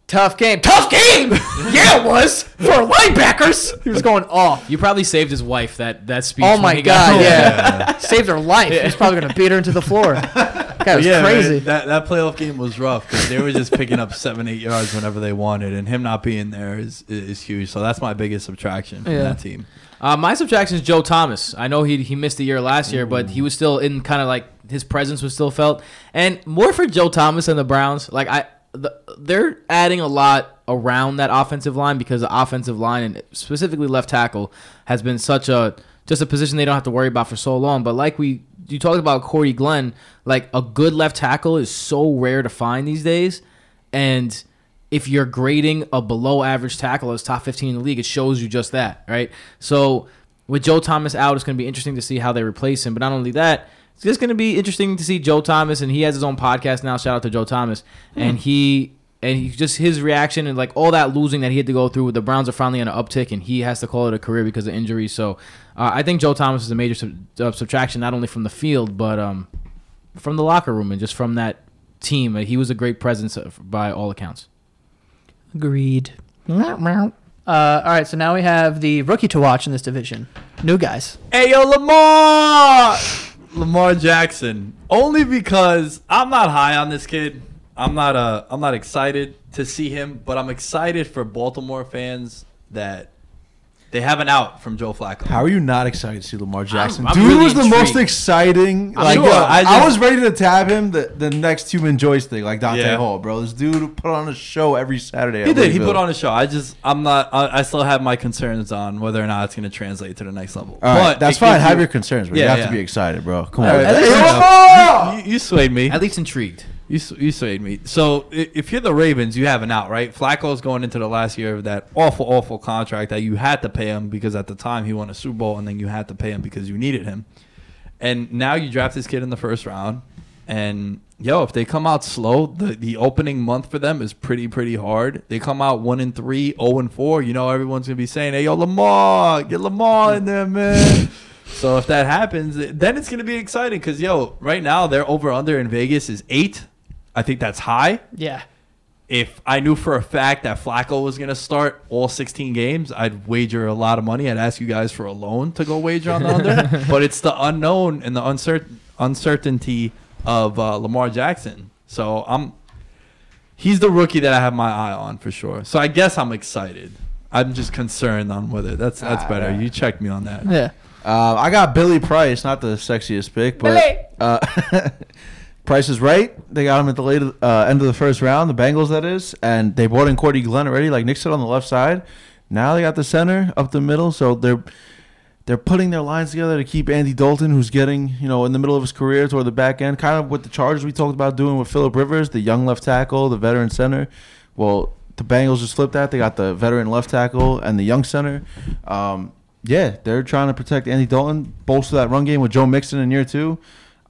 "Tough game, tough game." yeah, it was for linebackers. He was going off. You probably saved his wife that that speech. Oh when my he god, home. yeah. saved her life. He was probably gonna beat her into the floor. That was yeah, man, crazy. that that playoff game was rough because they were just picking up seven, eight yards whenever they wanted, and him not being there is is huge. So that's my biggest subtraction from Yeah. that team. Uh, my subtraction is Joe Thomas. I know he he missed a year last year, but he was still in kind of like his presence was still felt, and more for Joe Thomas and the Browns. Like I, the, they're adding a lot around that offensive line because the offensive line and specifically left tackle has been such a just a position they don't have to worry about for so long. But like we you talked about Cordy Glenn, like a good left tackle is so rare to find these days, and if you're grading a below average tackle as top 15 in the league, it shows you just that, right? So with Joe Thomas out, it's going to be interesting to see how they replace him. But not only that, it's just going to be interesting to see Joe Thomas, and he has his own podcast now. Shout out to Joe Thomas, and he and he just his reaction and like all that losing that he had to go through. The Browns are finally on an uptick, and he has to call it a career because of injury. So uh, I think Joe Thomas is a major sub- uh, subtraction, not only from the field but um, from the locker room and just from that team. Uh, He was a great presence uh, by all accounts. Agreed. Uh, all right, so now we have the rookie to watch in this division. New guys. Hey yo, Lamar, Lamar Jackson. Only because I'm not high on this kid. I'm not uh I'm not excited to see him, but I'm excited for Baltimore fans that they have an out from Joe Flacco. How are you not excited to see Lamar Jackson? I'm Dude really was the most exciting. I'm like, sure. yo, I I, was ready to tab him the, the next human joystick, like Dante Yeah. Hall, bro. This dude put on a show every Saturday. He at did. He put on a show. I just, I'm not. I, I still have my concerns on whether or not it's going to translate to the next level. All right, that's it fine. gives Have you- your concerns, but you have yeah. to be excited, bro. Come on. right, Hey, that's Lamar! You, you swayed me. At least intrigued. You, you swayed me. So if you're the Ravens, you have an out, right? Flacco's going into the last year of that awful, awful contract that you had to pay him because at the time he won a Super Bowl, and then you had to pay him because you needed him. And now you draft this kid in the first round, and yo, if they come out slow, the the opening month for them is pretty, pretty hard. They come out one and three, zero and four. You know everyone's gonna be saying, "Hey, yo, Lamar, get Lamar in there, man." So if that happens, then it's gonna be exciting because yo, right now their over under in Vegas is eight. I think that's high. Yeah. If I knew for a fact that Flacco was gonna start all 16 games, I'd wager a lot of money. I'd ask you guys for a loan to go wager on the under. but it's the unknown and the uncertain uncertainty of uh, Lamar Jackson. So I'm he's the rookie that I have my eye on for sure. So I guess I'm excited. I'm just concerned on whether that's that's Ah, better. yeah. You checked me on that. Yeah. Uh, I got Billy Price, not the sexiest pick, but Billy! uh, Price is right. They got him at the late uh, end of the first round, the Bengals that is, and they brought in Cordy Glenn already, like Nick said on the left side. Now they got the center up the middle, so they're they're putting their lines together to keep Andy Dalton, who's getting you know in the middle of his career toward the back end, kind of what the Chargers we talked about doing with Philip Rivers, the young left tackle, the veteran center. Well, the Bengals just flipped that. They got the veteran left tackle and the young center. Um, yeah, they're trying to protect Andy Dalton, bolster that run game with Joe Mixon in year two.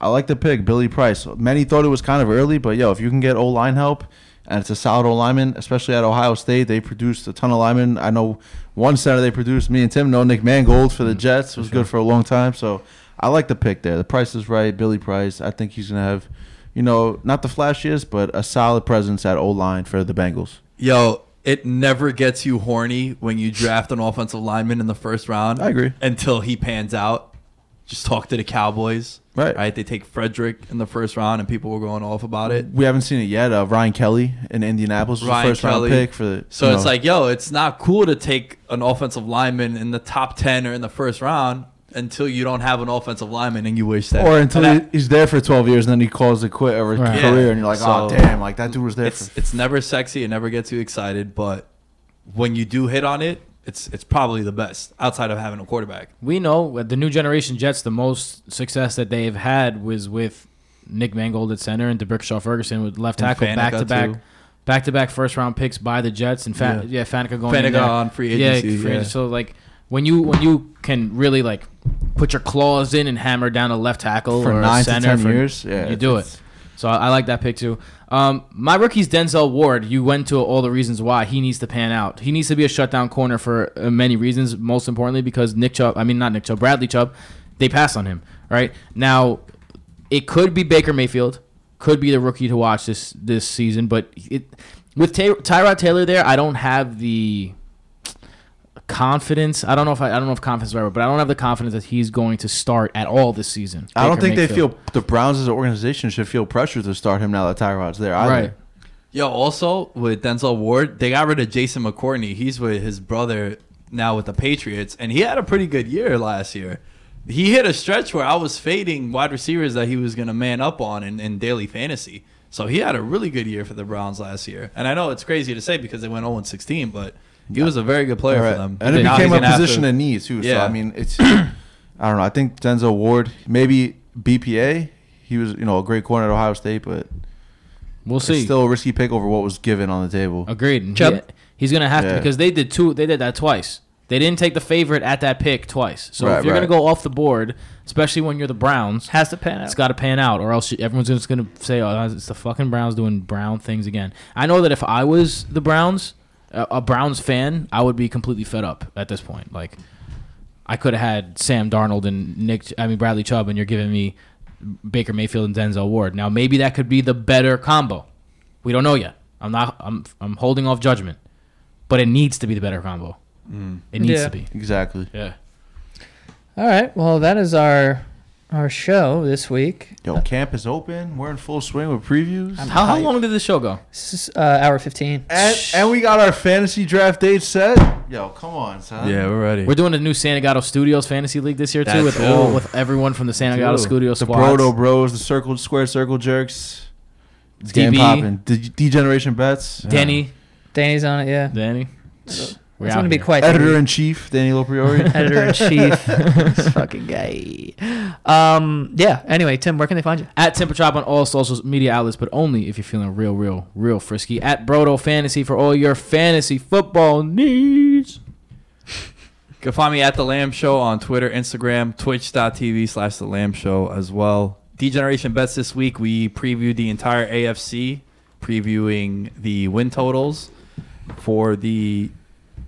I like the pick, Billy Price. Many thought it was kind of early, but yo, if you can get O line help and it's a solid O lineman, especially at Ohio State, they produced a ton of linemen. I know one center they produced. Me and Tim know Nick Mangold for the mm-hmm. Jets was good for a long time. So I like the pick there. The price is right, Billy Price. I think he's gonna have, you know, not the flashiest, but a solid presence at O line for the Bengals. Yo, it never gets you horny when you draft an offensive lineman in the first round. I agree. Until he pans out. Just talk to the Cowboys. Right. Right. They take Frederick in the first round, and people were going off about it. We haven't seen it yet. Uh, Ryan Kelly in Indianapolis was Ryan the first Kelly. round pick for the. So it's know, like, yo, it's not cool to take an offensive lineman in the top ten or in the first round until you don't have an offensive lineman and you wish that. or until and that- he's there for 12 years and then he calls it quit over Right. his Yeah. career and you're like, oh damn, like that dude was there it's for. it's never sexy. It never gets you excited, but when you do hit on it, it's it's probably the best outside of having a quarterback. We know the new generation Jets. The most success that they've had was with Nick Mangold at center and D'Brickashaw Ferguson with left tackle, Faneca, back to back, too. back to back first round picks by the Jets, and Fa- yeah, Yeah. Faneca going in Faneca there. on free Yeah, agency, free yeah. agency. So like when you when you can really like put your claws in and hammer down a left tackle For or nine a to center 10 for- years, yeah, you do it. So I, I like that pick too. Um, my rookie's Denzel Ward. You went to all the reasons why he needs to pan out. He needs to be a shutdown corner for uh, many reasons. Most importantly, because Nick Chubb. I mean, not Nick Chubb. Bradley Chubb. They passed on him. Right now, it could be Baker Mayfield. Could be the rookie to watch this this season. But it, with Ty- Tyrod Taylor there, I don't have the confidence. I don't know if I, I don't know if confidence is right but I don't have the confidence that he's going to start at all this season. I don't Baker think they feel the Browns as an organization should feel pressure to start him now that Tyrod's there. Either. right. Yo, also with Denzel Ward, they got rid of Jason McCourty. He's with his brother now with the Patriots, and he had a pretty good year last year. He hit a stretch where I was fading wide receivers that he was going to man up on in, in daily fantasy. So he had a really good year for the Browns last year. And I know it's crazy to say because they went 0 16, but he was a very good player All right. for them. And it Now became a position to- in need too. So I mean, it's I don't know. I think Denzel Ward, maybe BPA. He was you know a great corner at Ohio State, but We'll see. still a risky pick over what was given on the table. Agreed. And Chubb? he- he's gonna have to because they did two. They did that twice. They didn't take the favorite at that pick twice. So Right, if you're right. gonna go off the board, especially when you're the Browns, Has to pan out. it's got to pan out, or else everyone's just gonna say, "Oh, it's the fucking Browns doing Brown things again." I know that if I was the Browns, a, a Browns fan, I would be completely fed up at this point. Like, I could have had Sam Darnold and Nick, I mean Bradley Chubb, and you're giving me Baker Mayfield and Denzel Ward. Now maybe that could be the better combo. We don't know yet. I'm not. I'm. I'm holding off judgment, but it needs to be the better combo. Mm. It needs Yeah. to be. Exactly. Yeah. All right. Well, that is our our show this week. Yo, camp is open. We're in full swing with previews. How, how long did the show go? This is uh, hour fifteen. And, and we got our fantasy draft date set. Yo, come on, son. Yeah, we're ready. We're doing a new Santagato Studios fantasy league this year too, That's with true. all with everyone from the Santagato True. Studios the squads. Brodo Bros, the Circle Square Circle Jerks. It's game DB. popping. D- Degeneration bets. Danny, Danny's on it. Yeah. Danny. We're it's gonna be quite. Editor in chief, Daniel Priori. editor in chief. this fucking guy. Um. Yeah. Anyway, Tim, where can they find you? At Temper Chop on all social media outlets, but only if you're feeling real, real, real frisky. At Brodo Fantasy for all your fantasy football needs. You can find me at The Lamb Show on Twitter, Instagram, twitch.tv slash The Lamb Show as well. Degeneration Bets this week, we previewed the entire AFC, previewing the win totals for the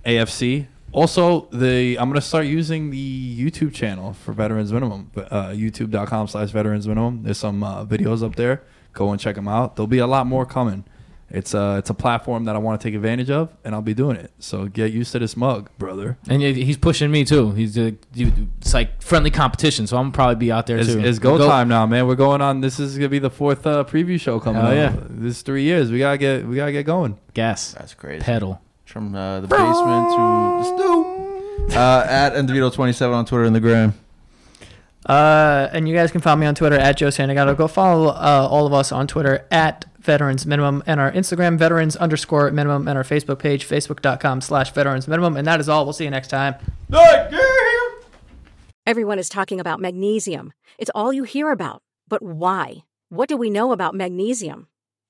AFC. Also, the I'm going to start using the YouTube channel for Veterans Minimum, uh, youtube.com slash Veterans Minimum. There's some uh, videos up there. Go and check them out. There'll be a lot more coming. It's a, it's a platform that I want to take advantage of, and I'll be doing it. So get used to this mug, brother. And he's pushing me too. He's uh, it's like friendly competition, so I'm probably be out there It's, too. it's go, time now, man. We're going on. This is gonna be the fourth uh, preview show coming Hell up. yeah. This is three years. We gotta get we gotta get going. Gas, That's crazy. pedal. From uh, the basement to the stew. Uh, at Endevito27 on Twitter and the gram. Uh, and you guys can follow me on Twitter at Joe Santagato. Go follow uh, all of us on Twitter at Veterans Minimum and our Instagram Veterans underscore Minimum and our Facebook page Facebook.com slash Veterans Minimum. And that is all. We'll see you next time. Everyone is talking about magnesium. It's all you hear about. But why? What do we know about magnesium?